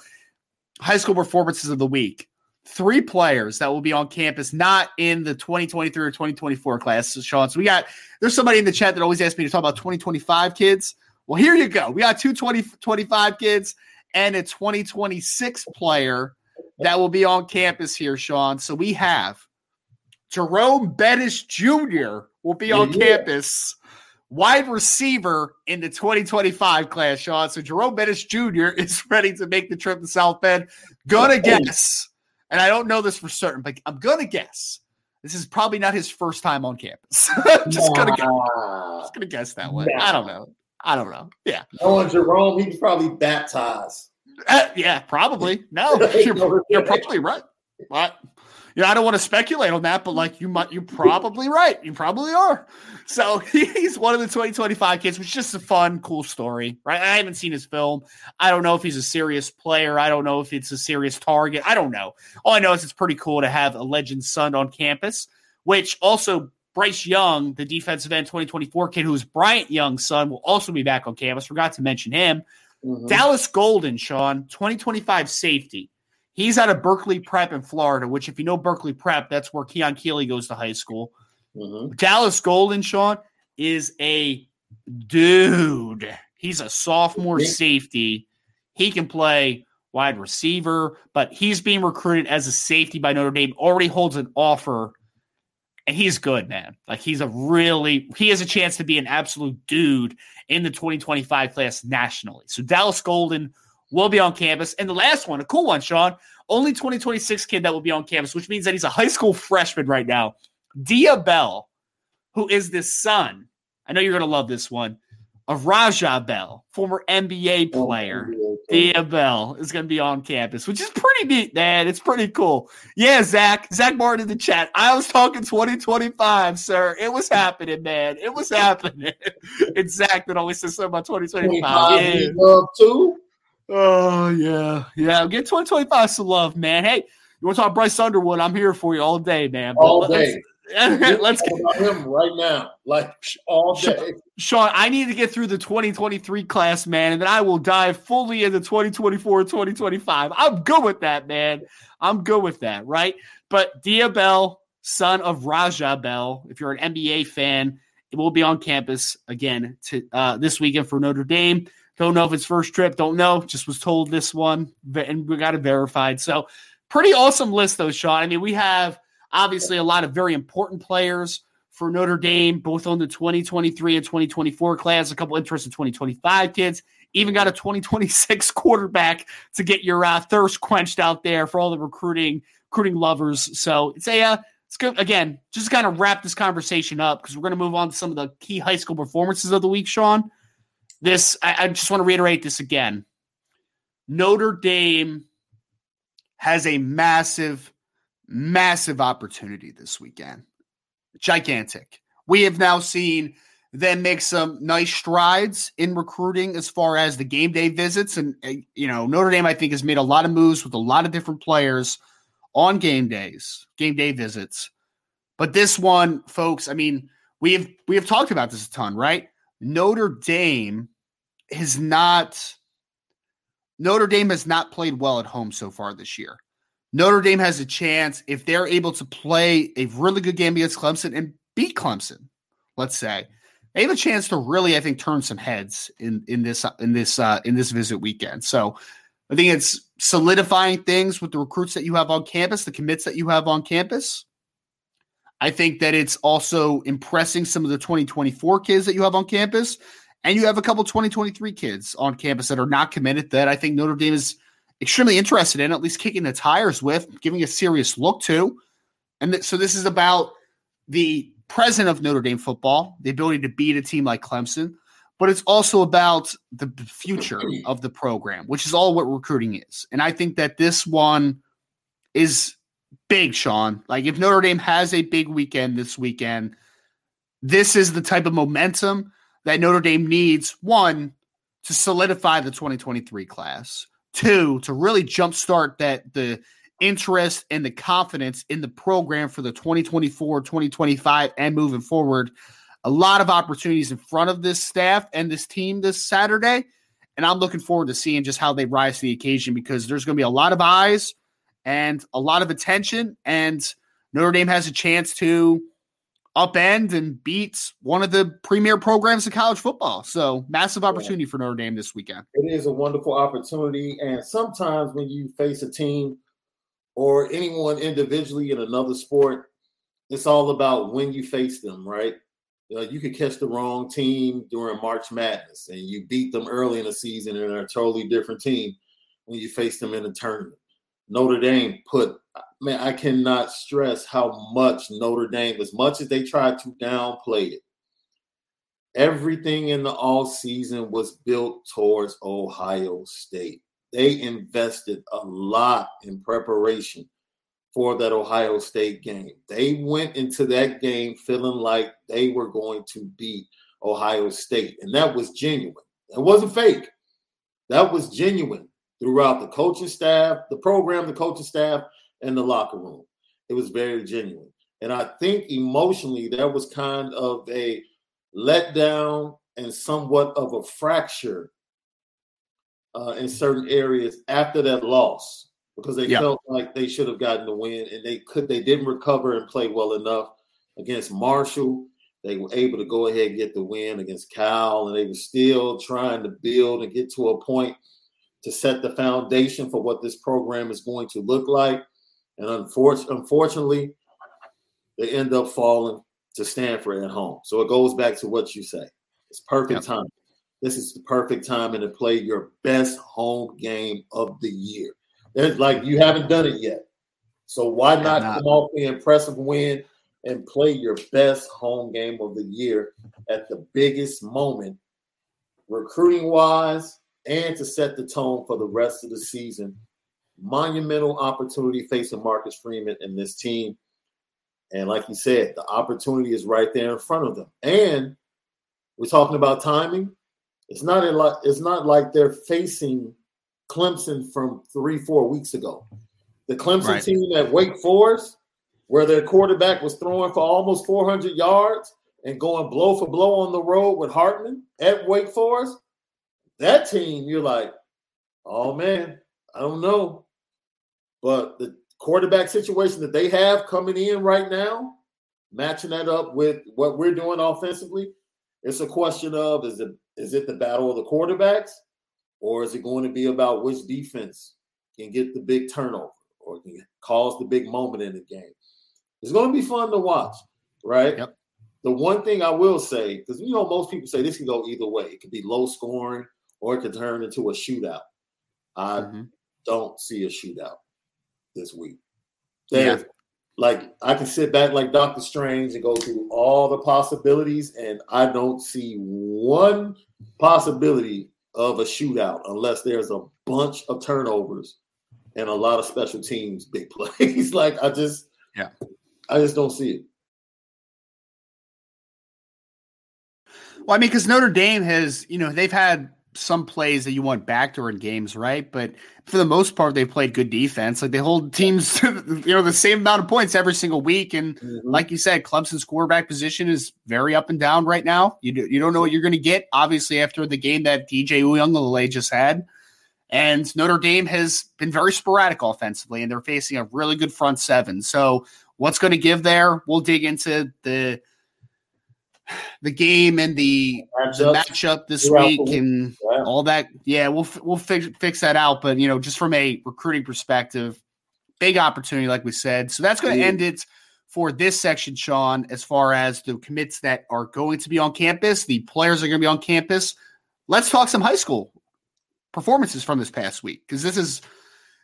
high school performances of the week. Three players that will be on campus, not in the 2023 or 2024 class, Sean. So we got there's somebody in the chat that always asks me to talk about 2025 kids. Well, here you go. We got two 20, 25 kids and a 2026 player that will be on campus here, Sean. So we have Jerome Bettis Jr. will be on yeah, campus, wide receiver in the 2025 class, Sean. So Jerome Bettis Jr. is ready to make the trip to South Bend. Gonna guess, and I don't know this for certain, but I'm gonna guess this is probably not his first time on campus. just gonna guess. Just gonna guess that way. I don't know. I don't know. Yeah. Oh, Jerome, he was probably baptized. Uh, yeah, probably. No, you're, you're probably right. But yeah, I don't want to speculate on that, but like you might, you're probably right. You probably are. So he's one of the 2025 kids, which is just a fun, cool story, right? I haven't seen his film. I don't know if he's a serious player. I don't know if it's a serious target. I don't know. All I know is it's pretty cool to have a legend son on campus, which also Bryce Young, the defensive end 2024 kid, who's Bryant Young's son, will also be back on campus. Forgot to mention him. Mm-hmm. Dallas Golden, Sean, 2025 safety. He's out of Berkeley Prep in Florida, which, if you know Berkeley Prep, that's where Keon Keeley goes to high school. Mm-hmm. Dallas Golden, Sean, is a dude. He's a sophomore safety. He can play wide receiver, but he's being recruited as a safety by Notre Dame. Already holds an offer and he's good, man. Like he's a really he has a chance to be an absolute dude in the 2025 class nationally. So Dallas Golden will be on campus, and the last one, a cool one, Sean, only 2026 kid that will be on campus, which means that he's a high school freshman right now. Dia Bell, who is the son. I know you're gonna love this one of Raja Bell, former NBA oh, player. Dia Bell is going to be on campus, which is pretty neat, man. It's pretty cool. Yeah, Zach, Zach Martin in the chat. I was talking 2025, sir. It was happening, man. It was happening. it's Zach that always says something about 2025. Yeah. Love too. Oh yeah, yeah. Get 2025 some love, man. Hey, you want to talk Bryce Underwood? I'm here for you all day, man. But all day. Let's get about him right now, like all day. Sean, I need to get through the 2023 class, man, and then I will dive fully into 2024 2025. I'm good with that, man. I'm good with that, right? But Dia Bell, son of Raja Bell, if you're an NBA fan, it will be on campus again to uh, this weekend for Notre Dame. Don't know if it's first trip. Don't know. Just was told this one, and we got it verified. So, pretty awesome list, though, Sean. I mean, we have Obviously, a lot of very important players for Notre Dame, both on the 2023 and 2024 class, a couple interesting 2025 kids. Even got a 2026 quarterback to get your uh, thirst quenched out there for all the recruiting recruiting lovers. So it's a uh, it's good again. Just kind of wrap this conversation up because we're going to move on to some of the key high school performances of the week. Sean, this I, I just want to reiterate this again. Notre Dame has a massive massive opportunity this weekend. Gigantic. We have now seen them make some nice strides in recruiting as far as the game day visits. And, uh, you know, Notre Dame, I think, has made a lot of moves with a lot of different players on game days, game day visits. But this one, folks, I mean, we have we have talked about this a ton, right? Notre Dame has not Notre Dame has not played well at home so far this year. Notre Dame has a chance if they're able to play a really good game against Clemson and beat Clemson. Let's say they have a chance to really, I think, turn some heads in in this in this uh, in this visit weekend. So I think it's solidifying things with the recruits that you have on campus, the commits that you have on campus. I think that it's also impressing some of the 2024 kids that you have on campus. And you have a couple 2023 kids on campus that are not committed that I think Notre Dame is extremely interested in, at least kicking the tires with, giving a serious look to. And th- so this is about the present of Notre Dame football, the ability to beat a team like Clemson, but it's also about the future of the program, which is all what recruiting is. And I think that this one is big, Sean. Like if Notre Dame has a big weekend this weekend, this is the type of momentum that Notre Dame needs, one, to solidify the 2023 class Two, to really jumpstart that the interest and the confidence in the program for the 2024, 2025, and moving forward. A lot of opportunities in front of this staff and this team this Saturday. And I'm looking forward to seeing just how they rise to the occasion because there's going to be a lot of eyes and a lot of attention. And Notre Dame has a chance to upend and beat one of the premier programs in college football. So massive opportunity yeah. for Notre Dame this weekend. It is a wonderful opportunity. And sometimes when you face a team or anyone individually in another sport, it's all about when you face them, right? You, know, you could catch the wrong team during March Madness and you beat them early in the season and they're a totally different team when you face them in a tournament. Notre Dame put man, I cannot stress how much Notre Dame, as much as they tried to downplay it, everything in the all season was built towards Ohio State. They invested a lot in preparation for that Ohio State game. They went into that game feeling like they were going to beat Ohio State, and that was genuine. It wasn't fake. That was genuine throughout the coaching staff, the program, the coaching staff, in the locker room. It was very genuine. And I think emotionally, there was kind of a letdown and somewhat of a fracture uh, in certain areas after that loss because they yeah. felt like they should have gotten the win and they could they didn't recover and play well enough against Marshall. They were able to go ahead and get the win against Cal, and they were still trying to build and get to a point to set the foundation for what this program is going to look like. And unfortunately, they end up falling to Stanford at home. So it goes back to what you say. It's perfect yep. time. This is the perfect time to play your best home game of the year. It's like you haven't done it yet. So why not, not come off the impressive win and play your best home game of the year at the biggest moment, recruiting wise, and to set the tone for the rest of the season. Monumental opportunity facing Marcus Freeman and this team. And like you said, the opportunity is right there in front of them. And we're talking about timing. It's not a lot, it's not like they're facing Clemson from three, four weeks ago. The Clemson right. team at Wake Forest, where their quarterback was throwing for almost 400 yards and going blow for blow on the road with Hartman at Wake Forest, that team, you're like, oh man, I don't know. But the quarterback situation that they have coming in right now, matching that up with what we're doing offensively, it's a question of is it is it the battle of the quarterbacks, or is it going to be about which defense can get the big turnover or can cause the big moment in the game? It's going to be fun to watch, right? Yep. The one thing I will say, because you know most people say this can go either way. It could be low scoring or it could turn into a shootout. I mm-hmm. don't see a shootout this week. yeah. like I can sit back like Doctor Strange and go through all the possibilities, and I don't see one possibility of a shootout unless there's a bunch of turnovers and a lot of special teams big plays. like I just yeah, I just don't see it. Well, I mean, because Notre Dame has, you know, they've had some plays that you want back during games, right? But for the most part, they played good defense. Like they hold teams, you know, the same amount of points every single week. And mm-hmm. like you said, Clemson's quarterback position is very up and down right now. You do, you don't know what you're going to get. Obviously, after the game that DJ Uiagalelei just had, and Notre Dame has been very sporadic offensively, and they're facing a really good front seven. So, what's going to give there? We'll dig into the the game and the, the matchup this week and yeah. all that. Yeah, we'll we'll fix fix that out. But you know, just from a recruiting perspective, big opportunity, like we said. So that's going to end it for this section, Sean. As far as the commits that are going to be on campus, the players are going to be on campus. Let's talk some high school performances from this past week because this is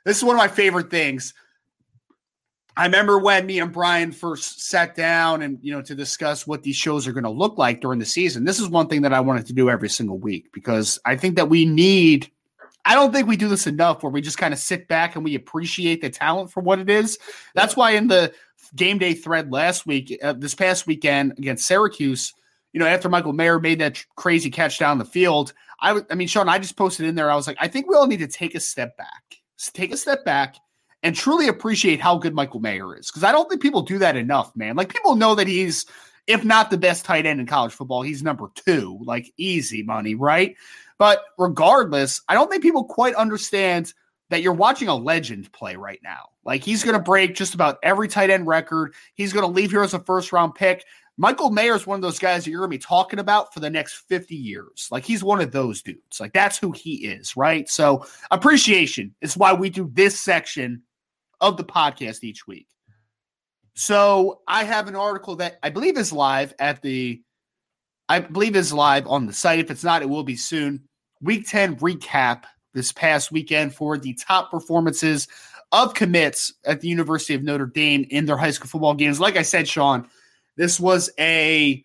this is one of my favorite things. I remember when me and Brian first sat down and you know to discuss what these shows are going to look like during the season. This is one thing that I wanted to do every single week because I think that we need I don't think we do this enough where we just kind of sit back and we appreciate the talent for what it is. That's why in the game day thread last week, uh, this past weekend against Syracuse, you know, after Michael Mayer made that crazy catch down the field, I, I mean, Sean, I just posted in there. I was like, I think we all need to take a step back, take a step back and truly appreciate how good Michael Mayer is. Because I don't think people do that enough, man. Like people know that he's, if not the best tight end in college football, he's number two, like easy money, right? But regardless, I don't think people quite understand that you're watching a legend play right now. Like he's going to break just about every tight end record. He's going to leave here as a first round pick. Michael Mayer is one of those guys that you're going to be talking about for the next 50 years. Like he's one of those dudes. Like that's who he is, right? So appreciation is why we do this section of the podcast each week. So I have an article that I believe is live at the, I believe is live on the site. If it's not, it will be soon. Week 10 recap this past weekend for the top performances of commits at the University of Notre Dame in their high school football games. Like I said, Sean, this was a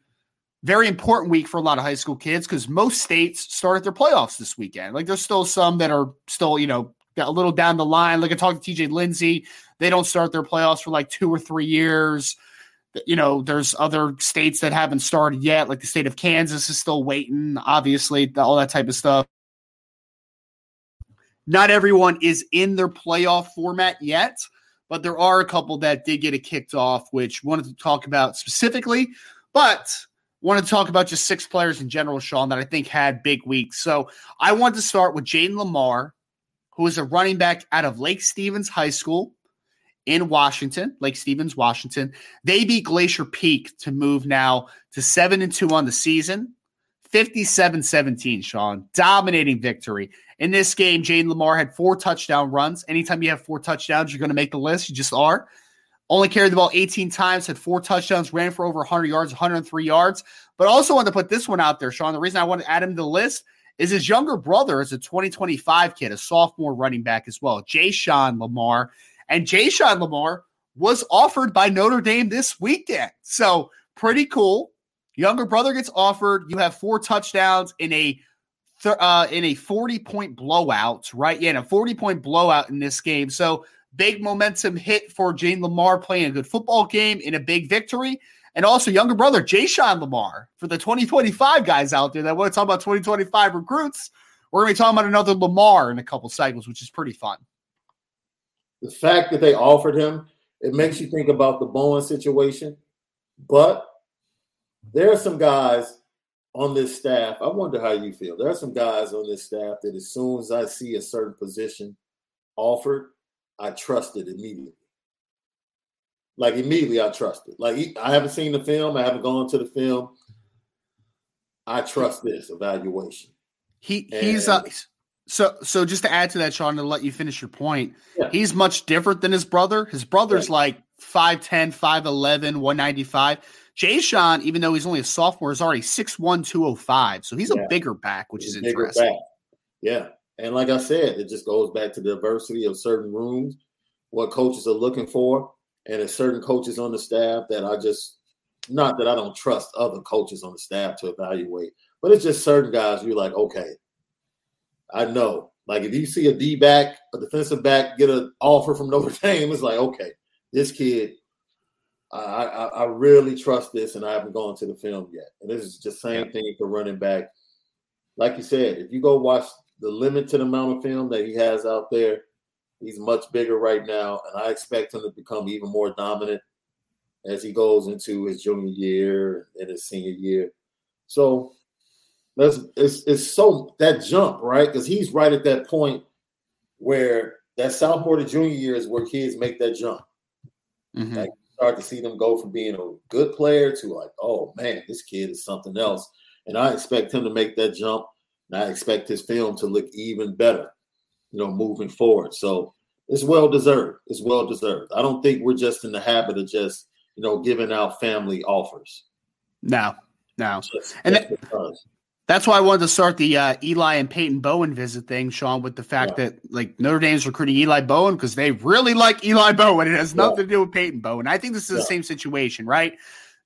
very important week for a lot of high school kids because most states started their playoffs this weekend. Like there's still some that are still, you know, a little down the line. Like I talked to TJ Lindsey, they don't start their playoffs for like two or three years. You know, there's other states that haven't started yet, like the state of Kansas is still waiting, obviously, all that type of stuff. Not everyone is in their playoff format yet, but there are a couple that did get it kicked off, which wanted to talk about specifically, but wanted to talk about just six players in general, Sean, that I think had big weeks. So I want to start with Jayden Limar, who is a running back out of Lake Stevens High School in Washington, Lake Stevens, Washington. They beat Glacier Peak to move now to 7 and 2 on the season. 57 17, Sean. Dominating victory. In this game, Jayden Limar had four touchdown runs. Anytime you have four touchdowns, you're going to make the list. You just are. only carried the ball 18 times, had four touchdowns, ran for over 100 yards, 103 yards. But also wanted to put this one out there, Sean. The reason I want to add him to the list is his younger brother is a 2025 kid, a sophomore running back as well, Jashawn Limar. And Jashawn Limar was offered by Notre Dame this weekend. So pretty cool. Younger brother gets offered. You have four touchdowns in a uh, in a 40 point blowout, right? Yeah, in a 40 point blowout in this game. So big momentum hit for Jane Lamar playing a good football game in a big victory. And also younger brother, Jashawn Limar, for the 2025 guys out there that want to talk about 2025 recruits. We're going to be talking about another Limar in a couple cycles, which is pretty fun. The fact that they offered him, it makes you think about the Bowen situation. But there are some guys on this staff. I wonder how you feel. There are some guys on this staff that as soon as I see a certain position offered, I trust it immediately. Like immediately, I trust it. Like I haven't seen the film. I haven't gone to the film. I trust this evaluation. He he's uh, so so just to add to that, Sean, to let you finish your point, yeah. he's much different than his brother. His brother's like 5'10, 5'11, 195. Jashawn, even though he's only a sophomore, is already 6'1, 205. So he's yeah. a bigger back, which he's is interesting. Back. Yeah. And like I said, it just goes back to the diversity of certain rooms, what coaches are looking for. And there's certain coaches on the staff that I just, not that I don't trust other coaches on the staff to evaluate, but it's just certain guys you're like, okay, I know. Like if you see a D back, a defensive back get an offer from Notre Dame, it's like, okay, this kid I, I, I really trust this, and I haven't gone to the film yet. And this is just the same yeah. thing for running back. Like you said, if you go watch the limited amount of film that he has out there, he's much bigger right now, and I expect him to become even more dominant as he goes into his junior year and his senior year. So that's it's it's so that jump right because he's right at that point where that sophomore to junior year is where kids make that jump. Mm-hmm. Like start to see them go from being a good player to like, oh man, this kid is something else. And I expect him to make that jump. And I expect his film to look even better, you know, moving forward. So it's well deserved. It's well deserved. I don't think we're just in the habit of just, you know, giving out family offers. No, no. Just, and just because. That's why I wanted to start the uh, Eli and Peyton Bowen visit thing, Sean, with the fact yeah. that like Notre Dame's recruiting Eli Bowen because they really like Eli Bowen. It has nothing yeah. to do with Peyton Bowen. I think this is yeah. the same situation, right?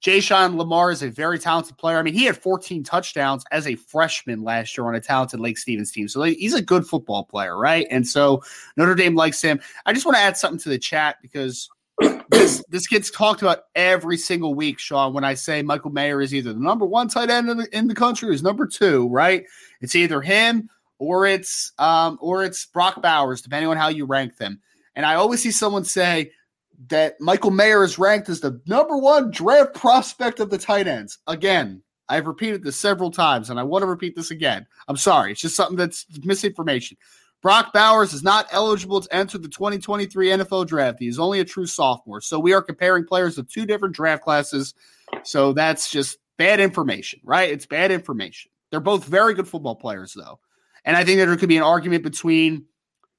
Jashawn Limar is a very talented player. I mean, he had 14 touchdowns as a freshman last year on a talented Lake Stevens team. So he's a good football player, right? And so Notre Dame likes him. I just want to add something to the chat because this this gets talked about every single week, Sean. When I say Michael Mayer is either the number one tight end in the, in the country or is number two, right? It's either him or it's um, or it's Brock Bowers, depending on how you rank them. And I always see someone say that Michael Mayer is ranked as the number one draft prospect of the tight ends. Again, I've repeated this several times, and I want to repeat this again. I'm sorry, it's just something that's misinformation. Brock Bowers is not eligible to enter the 2023 NFL draft. He is only a true sophomore. So we are comparing players of two different draft classes. So that's just bad information, right? It's bad information. They're both very good football players, though. And I think that there could be an argument between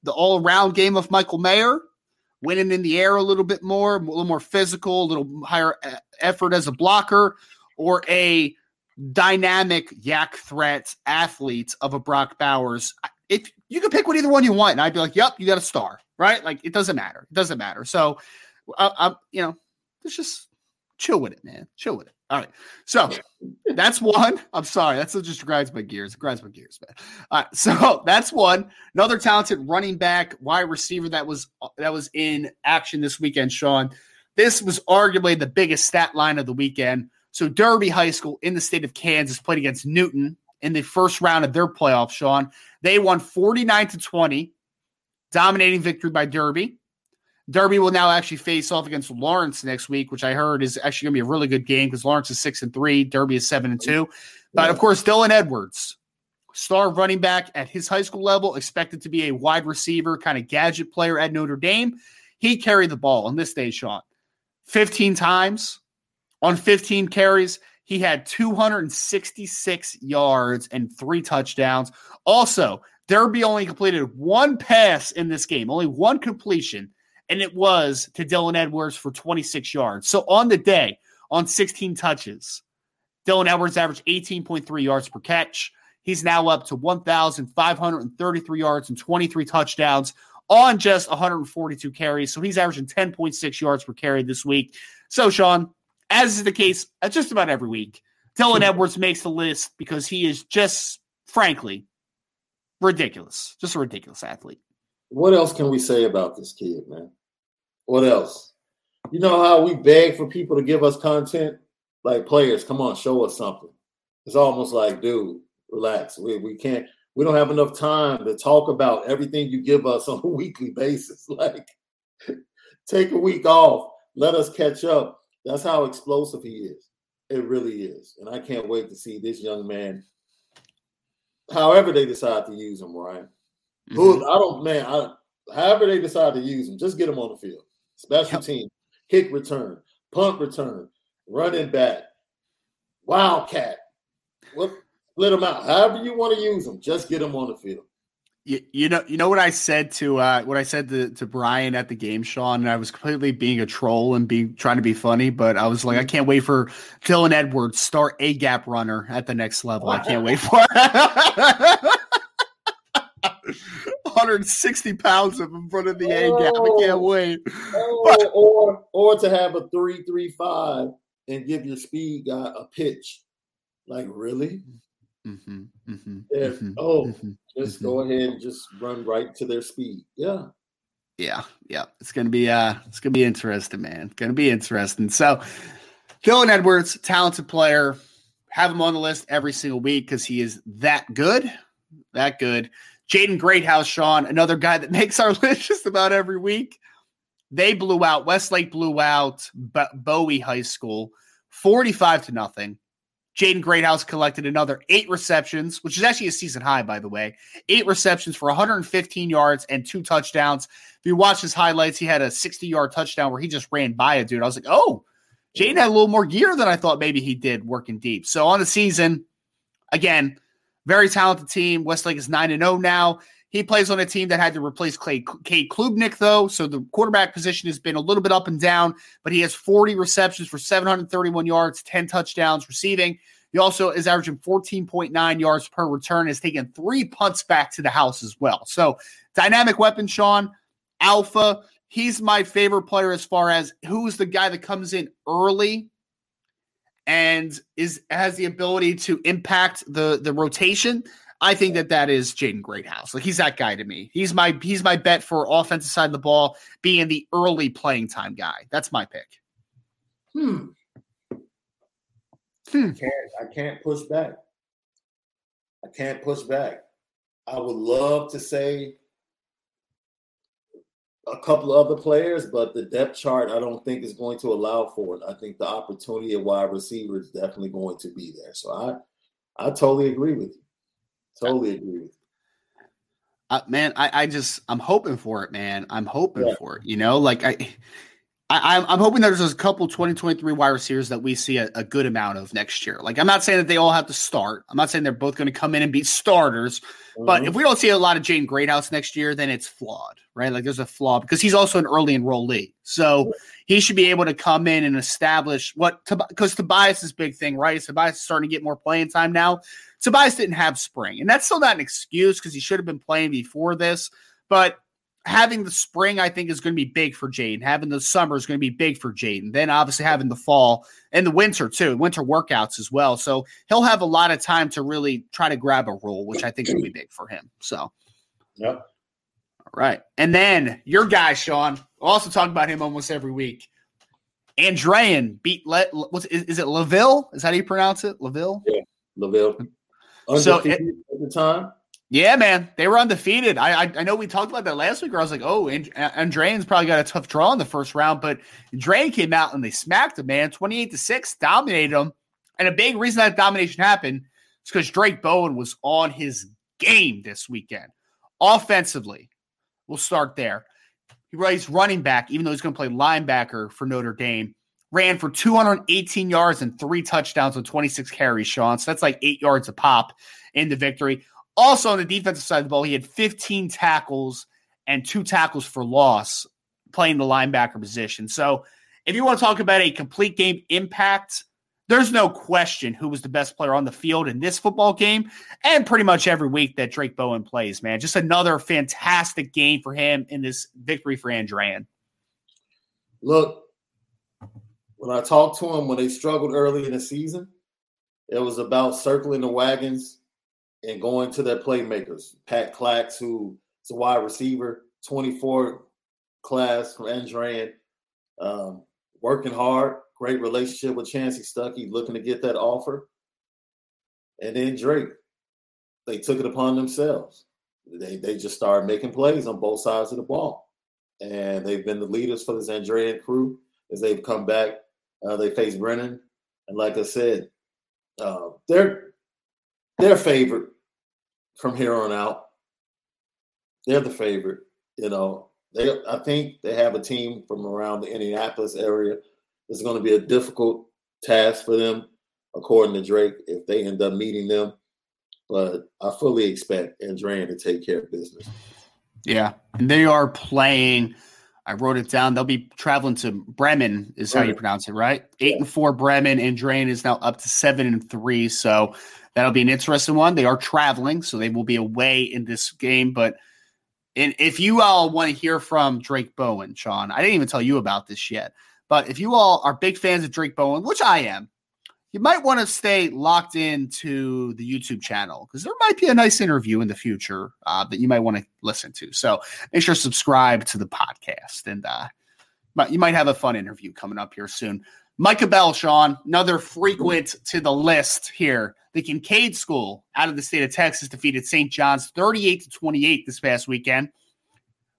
the all around game of Michael Mayer, winning in the air a little bit more, a little more physical, a little higher effort as a blocker, or a dynamic YAC threat athlete of a Brock Bowers if you could pick what either one you want, and I'd be like, "Yep, you got a star," right? Like it doesn't matter. It doesn't matter. So, uh, I'm, you know, let's just chill with it, man. Chill with it. All right. So that's one. I'm sorry. That's just grinds my gears. It grinds my gears, man. All right. So that's one. Another talented running back, wide receiver that was uh, that was in action this weekend, Sean. This was arguably the biggest stat line of the weekend. So Derby High School in the state of Kansas played against Newton in the first round of their playoff, Sean. They won 49 to 20, dominating victory by Derby. Derby will now actually face off against Lawrence next week, which I heard is actually going to be a really good game because Lawrence is six and three, Derby is seven and two. But of course, Dylan Edwards, star running back at his high school level, expected to be a wide receiver, kind of gadget player at Notre Dame. He carried the ball on this day, Sean, 15 times on 15 carries. He had 266 yards and three touchdowns. Also, Derby only completed one pass in this game, only one completion, and it was to Dylan Edwards for 26 yards. So on the day, on 16 touches, Dylan Edwards averaged 18.3 yards per catch. He's now up to 1,533 yards and 23 touchdowns on just 142 carries. So he's averaging 10.6 yards per carry this week. So, Sean, as is the case uh, just about every week, Dylan Edwards makes the list because he is just, frankly, ridiculous. Just a ridiculous athlete. What else can we say about this kid, man? What else? You know how we beg for people to give us content? Like players, come on, show us something. It's almost like, dude, relax. We, we can't, we don't have enough time to talk about everything you give us on a weekly basis. Like, take a week off, let us catch up. That's how explosive he is. It really is. And I can't wait to see this young man, however they decide to use him, Ryan. Mm-hmm. Who I don't, man, I, however they decide to use him, just get him on the field. Special yep. team, kick return, punt return, running back, wildcat. What split them out. However you want to use them, just get them on the field. You, you know, you know what I said to uh, what I said to, to Brian at the game, Sean. And I was completely being a troll and being trying to be funny, but I was like, I mm-hmm. can't wait for Dylan Edwards start a gap runner at the next level. I can't wait for it. 160 pounds of in front of the A gap. I can't oh. wait. Oh, but, or or to have a three three five and give your speed guy a pitch. Like really? Mm-hmm, mm-hmm, mm-hmm, oh, mm-hmm, just go mm-hmm. ahead and just run right to their speed. Yeah. Yeah, yeah. It's gonna be uh it's gonna be interesting, man. It's gonna be interesting. So Dylan Edwards, talented player. Have him on the list every single week because he is that good. That good. Jaden Greathouse, Sean, another guy that makes our list just about every week. They blew out, Westlake blew out Bowie High School 45 to nothing. Jaden Greathouse collected another eight receptions, which is actually a season high, by the way. Eight receptions for 115 yards and two touchdowns. If you watch his highlights, he had a 60 yard touchdown where he just ran by a dude. I was like, oh, Jaden had a little more gear than I thought maybe he did working deep. So on the season, again, very talented team. Westlake is 9 0 now. He plays on a team that had to replace Clay, Cade Klubnik, though. So the quarterback position has been a little bit up and down, but he has 40 receptions for 731 yards, 10 touchdowns receiving. He also is averaging 14.9 yards per return, has taken three punts back to the house as well. So dynamic weapon, Sean, alpha. He's my favorite player as far as who's the guy that comes in early and is has the ability to impact the the rotation. I think that that is Jaden Greathouse. Like he's that guy to me. He's my he's my bet for offensive side of the ball, being the early playing time guy. That's my pick. Hmm. hmm. I can't I can't push back. I can't push back. I would love to say a couple of other players, but the depth chart I don't think is going to allow for it. I think the opportunity of wide receiver is definitely going to be there. So I I totally agree with you. Totally agree with you. Uh, man, I, I just I'm hoping for it, man. I'm hoping yeah. for it. You know, like I I, am hoping there's a couple 2023 wide receivers that we see a, a, good amount of next year. Like, I'm not saying that they all have to start. I'm not saying they're both going to come in and be starters. Mm-hmm. But if we don't see a lot of Jaden Greathouse next year, then it's flawed, right? Like, there's a flaw because he's also an early enrollee. So he should be able to come in and establish what, because Tobias' is a big thing, right? Tobias is starting to get more playing time now. Tobias didn't have spring, and that's still not an excuse because he should have been playing before this. But having the spring, I think, is going to be big for Jaden. Having the summer is going to be big for Jaden. Then obviously having the fall and the winter too, winter workouts as well. So he'll have a lot of time to really try to grab a role, which I think will be big for him. So, yep. All right. And then your guy, Sean, we'll also talk about him almost every week. Andrean beat, Le, what's, is, is it Laville? Is that how you pronounce it? Laville? Yeah, Laville. So it, at the time. Yeah, man, they were undefeated. I, I, I know we talked about that last week. Where I was like, oh, and, Andrean's probably got a tough draw in the first round, but Andrean came out and they smacked him, man, twenty eight to six, dominated him. And a big reason that domination happened is because Drayk Bowen was on his game this weekend. Offensively, we'll start there. He plays running back, even though he's going to play linebacker for Notre Dame. Ran for 218 yards and three touchdowns on 26 carries, Sean. So that's like eight yards a pop in the victory. Also, on the defensive side of the ball, he had 15 tackles and two tackles for loss. playing the linebacker position. So if you want to talk about a complete game impact, there's no question who was the best player on the field in this football game and pretty much every week that Drayk Bowen plays, man. Just another fantastic game for him in this victory for Andrean. Look, when I talked to him when they struggled early in the season, it was about circling the wagons and going to their playmakers. Pat Clax, who is a wide receiver, 24 class from Andrean, um, working hard, great relationship with Chansi Stuckey, looking to get that offer. And then Drayk, they took it upon themselves. They they just started making plays on both sides of the ball, and they've been the leaders for the Andrean crew as they've come back. Uh, they face Bremen, and like I said, uh, they're they're favorite from here on out. They're the favorite. You know, they I think they have a team from around the Indianapolis area. It's going to be a difficult task for them, according to Drayk, if they end up meeting them. But I fully expect Andrean to take care of business. Yeah, and they are playing. I wrote it down. They'll be traveling to Bremen, is how you pronounce it, right? Eight yeah. and four Bremen, and Drain is now up to seven and three. So that'll be an interesting one. They are traveling, so they will be away in this game. But and if you all want to hear from Drayk Bowen, Sean, I didn't even tell you about this yet. But if you all are big fans of Drayk Bowen, which I am, you might want to stay locked into the YouTube channel because there might be a nice interview in the future uh, that you might want to listen to. So make sure to subscribe to the podcast, and uh, you might have a fun interview coming up here soon. Micah Bell, Sean, another frequent to the list here. The Kincaid School out of the state of Texas defeated St. John's 38 to 28 this past weekend.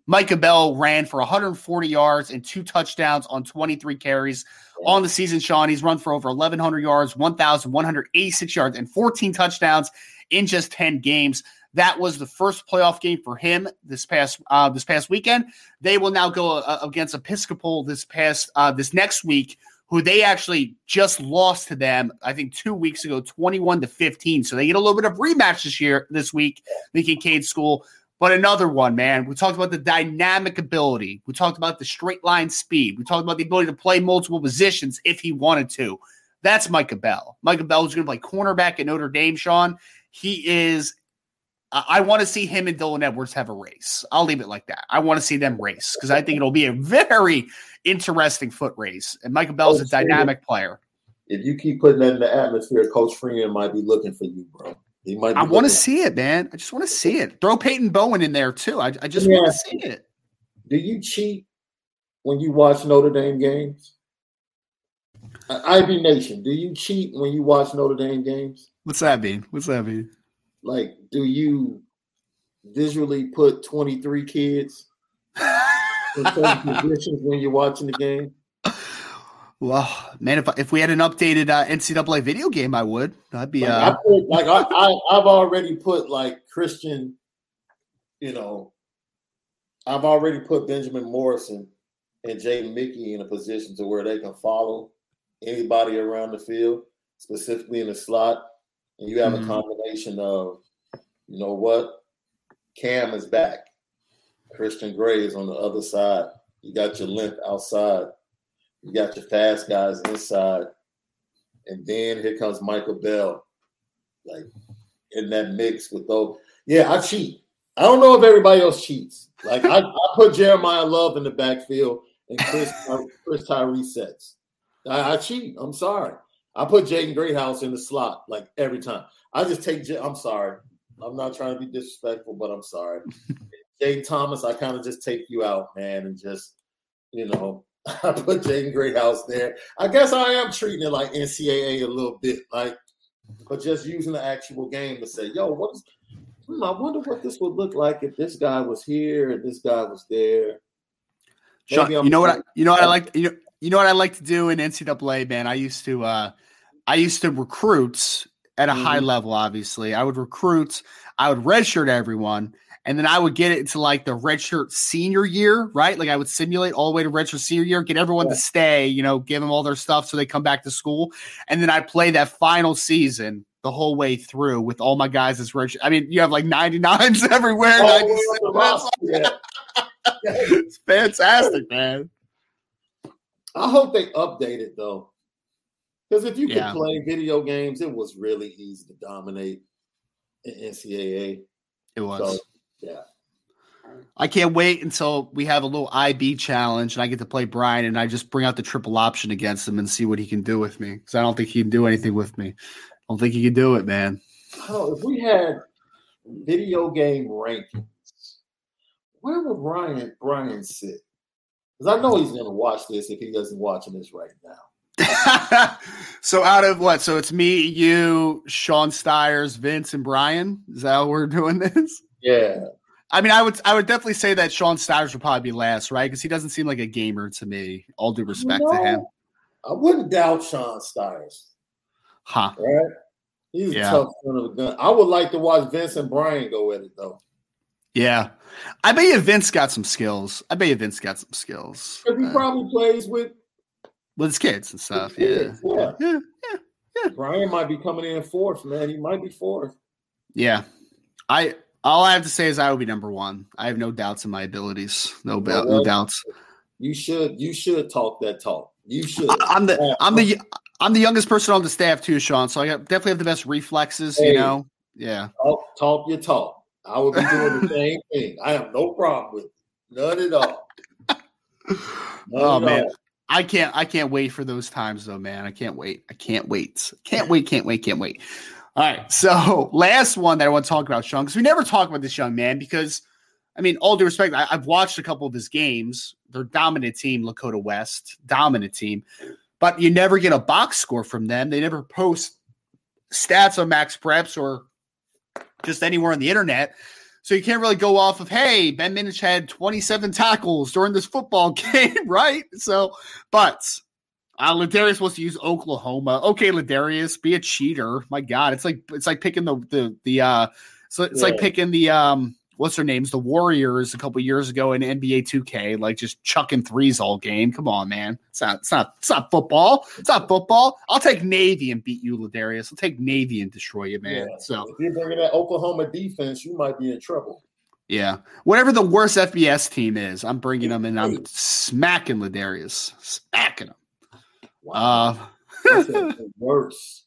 Micah Bell ran for 140 yards and two touchdowns on 23 carries on the season. Sean, he's run for over 1,100 yards, 1,186 yards, and 14 touchdowns in just 10 games. That was the first playoff game for him this past uh, this past weekend. They will now go uh, against Episcopal this past uh, this next week, who they actually just lost to them, I think two weeks ago, 21 to 15. So they get a little bit of rematch this year, this week, the Kincaid School. But another one, man, we talked about the dynamic ability. We talked about the straight line speed. We talked about the ability to play multiple positions if he wanted to. That's Micah Bell. Micah Bell is going to play cornerback at Notre Dame, Sean. He is I want to see him and Dylan Edwards have a race. I'll leave it like that. I want to see them race because I think it'll be a very interesting foot race. And Micah Bell is a dynamic player. If you keep putting that in the atmosphere, Coach Freeman might be looking for you, bro. He might. I want to see it, man. I just want to see it. Throw Peyton Bowen in there too. I, I just yeah. want to see it. Do you cheat when you watch Notre Dame games? IB Nation, do you cheat when you watch Notre Dame games? What's that mean? What's that mean? Like, do you visually put 23 kids in certain positions when you're watching the game? Well, man, if if we had an updated uh, NCAA video game, I would. That'd be like, uh... I put, like I, I I've already put like Christian, you know, I've already put Benjamin Morrison and Jay Mickey in a position to where they can follow anybody around the field, specifically in the slot. And you have mm-hmm. a combination of, you know what, Cam is back, Christian Gray is on the other side. You got your length outside you got your fast guys inside, and then here comes Micah Bell, like in that mix with those. Yeah, I cheat. I don't know if everybody else cheats. Like I, I put Jeremiyah Love in the backfield and Chris Chris Tyree sets. I, I, cheat. I'm sorry. I put Jaden Greathouse in the slot like every time. I just take. I'm sorry. I'm not trying to be disrespectful, but I'm sorry. Jay Thomas, I kind of just take you out, man, and just you know I put Jaden Greathouse there. I guess I am treating it like NCAA a little bit, like, but just using the actual game to say, yo, what is, hmm, I wonder what this would look like if this guy was here and this guy was there. Sean, you know what I, you know what I like you know, you know what I like to do in NCAA, man. I used to uh I used to recruit at a mm-hmm. high level, obviously. I would recruit, I would redshirt everyone, and then I would get it to like the redshirt senior year, right? Like I would simulate all the way to redshirt senior year, get everyone yeah. to stay, you know, give them all their stuff so they come back to school, and then I play that final season the whole way through with all my guys as redshirt. I mean, you have like 99s everywhere. Oh, 96. it's fantastic, man. I hope they update it though. Because if you Yeah. could play video games, it was really easy to dominate in NCAA. It was. So yeah. I can't wait until we have a little IB challenge and I get to play Brian and I just bring out the triple option against him and see what he can do with me. Because I don't think he can do anything with me. I don't think he can do it, man. I if we had video game rankings, where would Brian Brian sit? Because I know he's gonna watch this if he doesn't watching this right now. so out of what? So it's me, you, Sean Stiers, Vince, and Brian. Is that how we're doing this? Yeah. I mean, I would I would definitely say that Sean Stiers would probably be last, right? Because he doesn't seem like a gamer to me. All due respect to him. I wouldn't doubt Sean Stiers. Huh. Right? He's Yeah. a tough son of a gun. I would like to watch Vince and Brian go at it though. Yeah. I bet you Vince got some skills. I bet you Vince got some skills. He uh, probably plays with with his kids and stuff. Yeah. kids, yeah. Yeah. Brian might be coming in fourth, man. He might be fourth. Yeah. I all I have to say is I will be number one. I have no doubts in my abilities. No, no doubts. You should you should talk that talk. You should. I, I'm the Yeah. I'm the I'm the youngest person on the staff too, Sean. So I got, definitely have the best reflexes. Hey. You know. Yeah. talk, talk your talk. I would be doing the same thing. I have no problem with it. None at all. None Oh at man. all. I can't I can't wait for those times though, man. I can't wait. I can't wait. Can't wait, can't wait, can't wait. All right. So last one that I want to talk about, Sean, because we never talk about this young man because I mean, all due respect, I, I've watched a couple of his games. They're dominant team, Lakota West, dominant team. But you never get a box score from them. They never post stats on MaxPreps or just anywhere on the internet. So you can't really go off of, hey, Ben Minich had 27 tackles during this football game, right? So, but uh, Ladarius wants to use Oklahoma. Okay, Ladarius, be a cheater. My God, it's like it's like picking the the the uh, so it's like picking the um, what's their names, the Warriors a couple years ago in NBA 2K, like just chucking threes all game. Come on, man, it's not it's not it's not football. It's not football. I'll take Navy and beat you, Ladarius. I'll take Navy and destroy you, man. Yeah. So If you're bringing that Oklahoma defense, you might be in trouble. yeah, whatever the worst FBS team is, I'm bringing them and I'm smacking Ladarius, smacking him. Uh, That's the worst.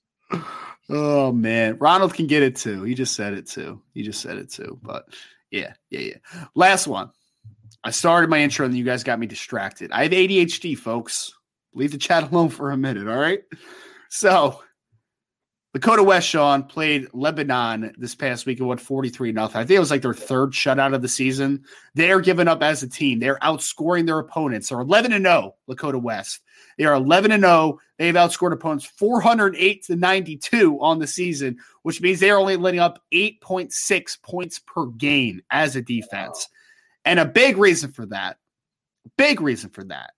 oh man, Ronald can get it too. He just said it too. He just said it too. But yeah, yeah, yeah. Last one. I started my intro and you guys got me distracted. I have ADHD, folks. Leave the chat alone for a minute, all right? So, Lakota West, Sean, played Lebanon this past week and won 43 nothing. I think it was like their third shutout of the season. They're giving up as a team. They're outscoring their opponents. They're 11 and 0, Lakota West. They are 11 and 0. They've outscored opponents 408 to 92 on the season, which means they're only letting up 8.6 points per game as a defense. And a big reason for that, big reason for that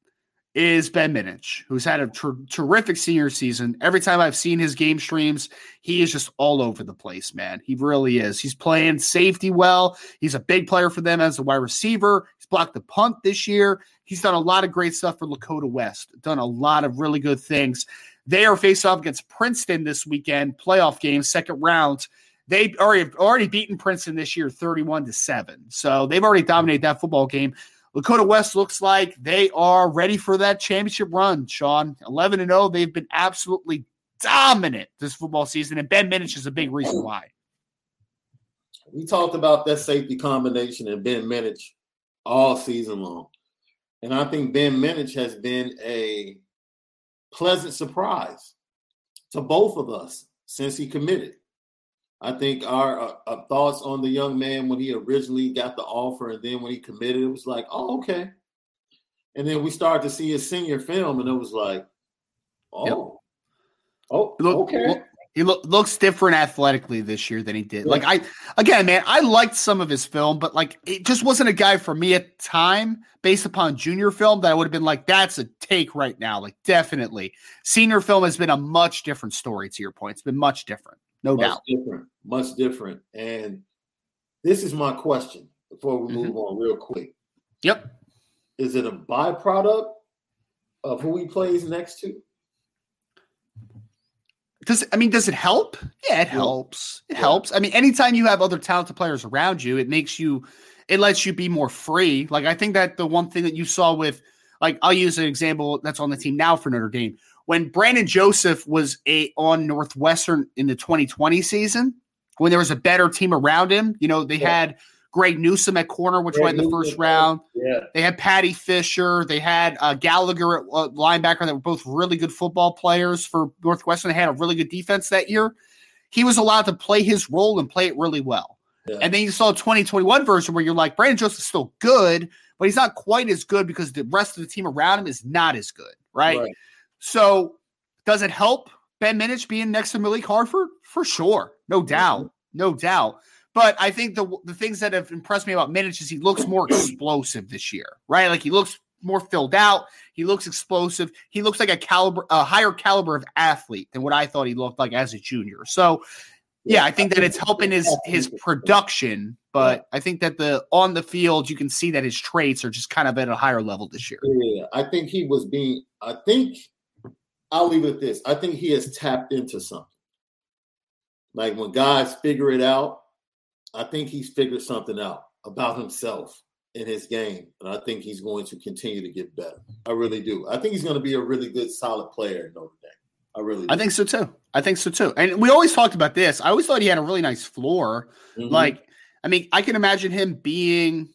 is Ben Minich, who's had a ter- terrific senior season. Every time I've seen his game streams, he is just all over the place, man. He really is. He's playing safety well. He's a big player for them as a wide receiver. He's blocked the punt this year. He's done a lot of great stuff for Lakota West, done a lot of really good things. They are faced off against Princeton this weekend, playoff game, second round. They already already beaten Princeton this year, 31 to 7. So they've already dominated that football game. Lakota West looks like they are ready for that championship run, Sean. 11 and 0. They've been absolutely dominant this football season, and Ben Minich is a big reason why. We talked about that safety combination and Ben Minich all season long. And I think Ben Minich has been a pleasant surprise to both of us since he committed. I think our uh, uh, thoughts on the young man when he originally got the offer and then when he committed, it was like, oh, okay. And then we started to see his senior film, and it was like, oh, oh, Look, okay. look- he look, looks different athletically this year than he did. Like I again, man, I liked some of his film, but like it just wasn't a guy for me at the time based upon junior film that I would have been like, that's a take right now. Like definitely. Senior film has been a much different story to your point. It's been much different. No much doubt. different, much different. And this is my question before we mm-hmm. move on real quick. Yep. Is it a byproduct of who he plays next to? Does I mean does it help? Yeah, it helps. It Yeah. helps. I mean, anytime you have other talented players around you, it makes you it lets you be more free. Like I think that the one thing that you saw with like I'll use an example that's on the team now for Notre Dame. When Brandon Joseph was a on Northwestern in the 2020 season, when there was a better team around him, you know, they yeah. had Greg Newsome at corner, which Greg went in the first round. Yeah. They had Paddy Fisher. They had uh, Gallagher at uh, linebacker that were both really good football players for Northwestern. They had a really good defense that year. He was allowed to play his role and play it really well. Yeah. And then you saw a 2021 version where you're like, Brandon Joseph's still good, but he's not quite as good because the rest of the team around him is not as good, right? right. So does it help Ben Minich being next to Malik Hartford? For sure. No doubt. No doubt. But I think the the things that have impressed me about Minich is he looks more explosive this year, right? Like he looks more filled out. He looks explosive. He looks like a caliber, a higher caliber of athlete than what I thought he looked like as a junior. So, yeah, I think that it's helping his his production, but I think that the on the field you can see that his traits are just kind of at a higher level this year. Yeah, I think he was being. I think I'll leave it at this. I think he has tapped into something. Like when guys figure it out, I think he's figured something out about himself in his game, and I think he's going to continue to get better. I really do. I think he's going to be a really good, solid player in Notre Dame. I really. Do. I think so too. I think so too. And we always talked about this. I always thought he had a really nice floor. Mm-hmm. Like, I mean, I can imagine him being.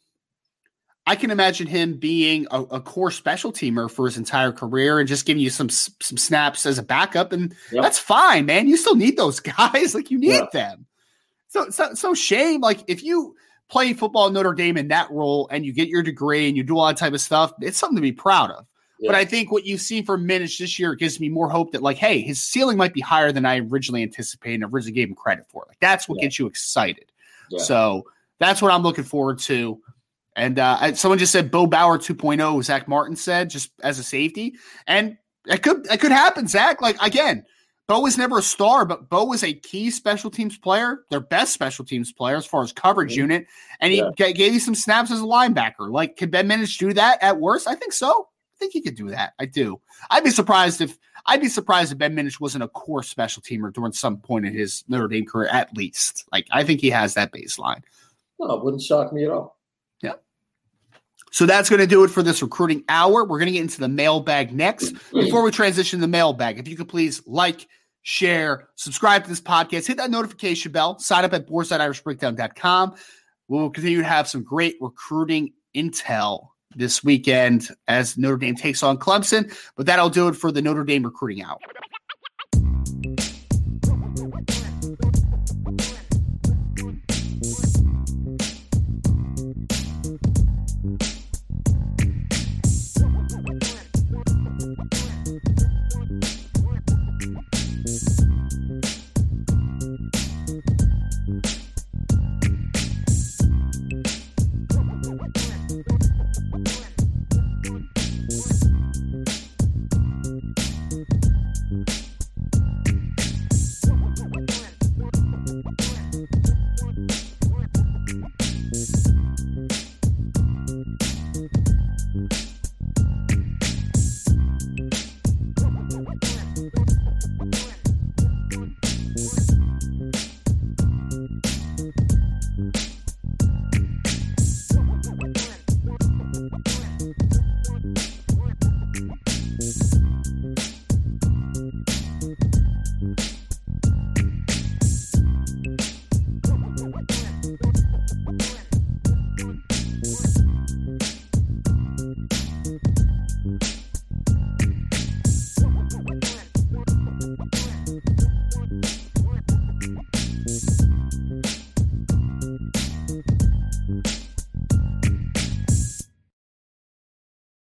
I can imagine him being a, a, core special teamer for his entire career and just giving you some some snaps as a backup, and yep. that's fine, man. You still need those guys. Like you need yeah. them. So, so, so shame. Like if you play football in Notre Dame in that role and you get your degree and you do all that type of stuff, it's something to be proud of. Yeah. But I think what you've seen from Minich this year gives me more hope that, like, hey, his ceiling might be higher than I originally anticipated and originally gave him credit for. Like, that's what yeah. gets you excited. So that's what I'm looking forward to. And uh, someone just said Bo Bauer 2.0, Zach Martin said, just as a safety. And it could it could happen, Zach. Like, again, Bo was never a star, but Bo was a key special teams player, their best special teams player as far as coverage mm-hmm. unit, and he yeah. gave you some snaps as a linebacker. Like, could Ben Minich do that at worst? I think so. I think he could do that. I do. I'd be surprised if I'd be surprised if Ben Minich wasn't a core special teamer during some point in his Notre Dame career, at least. Like, I think he has that baseline. No, it wouldn't shock me at all. So that's going to do it for this recruiting hour. We're going to get into the mailbag next. Before we transition to the mailbag, if you could please like, share, subscribe to this podcast, hit that notification bell, sign up at boards.irishbreakdown.com. We'll continue to have some great recruiting intel this weekend as Notre Dame takes on Clemson. But that'll do it for the Notre Dame recruiting hour.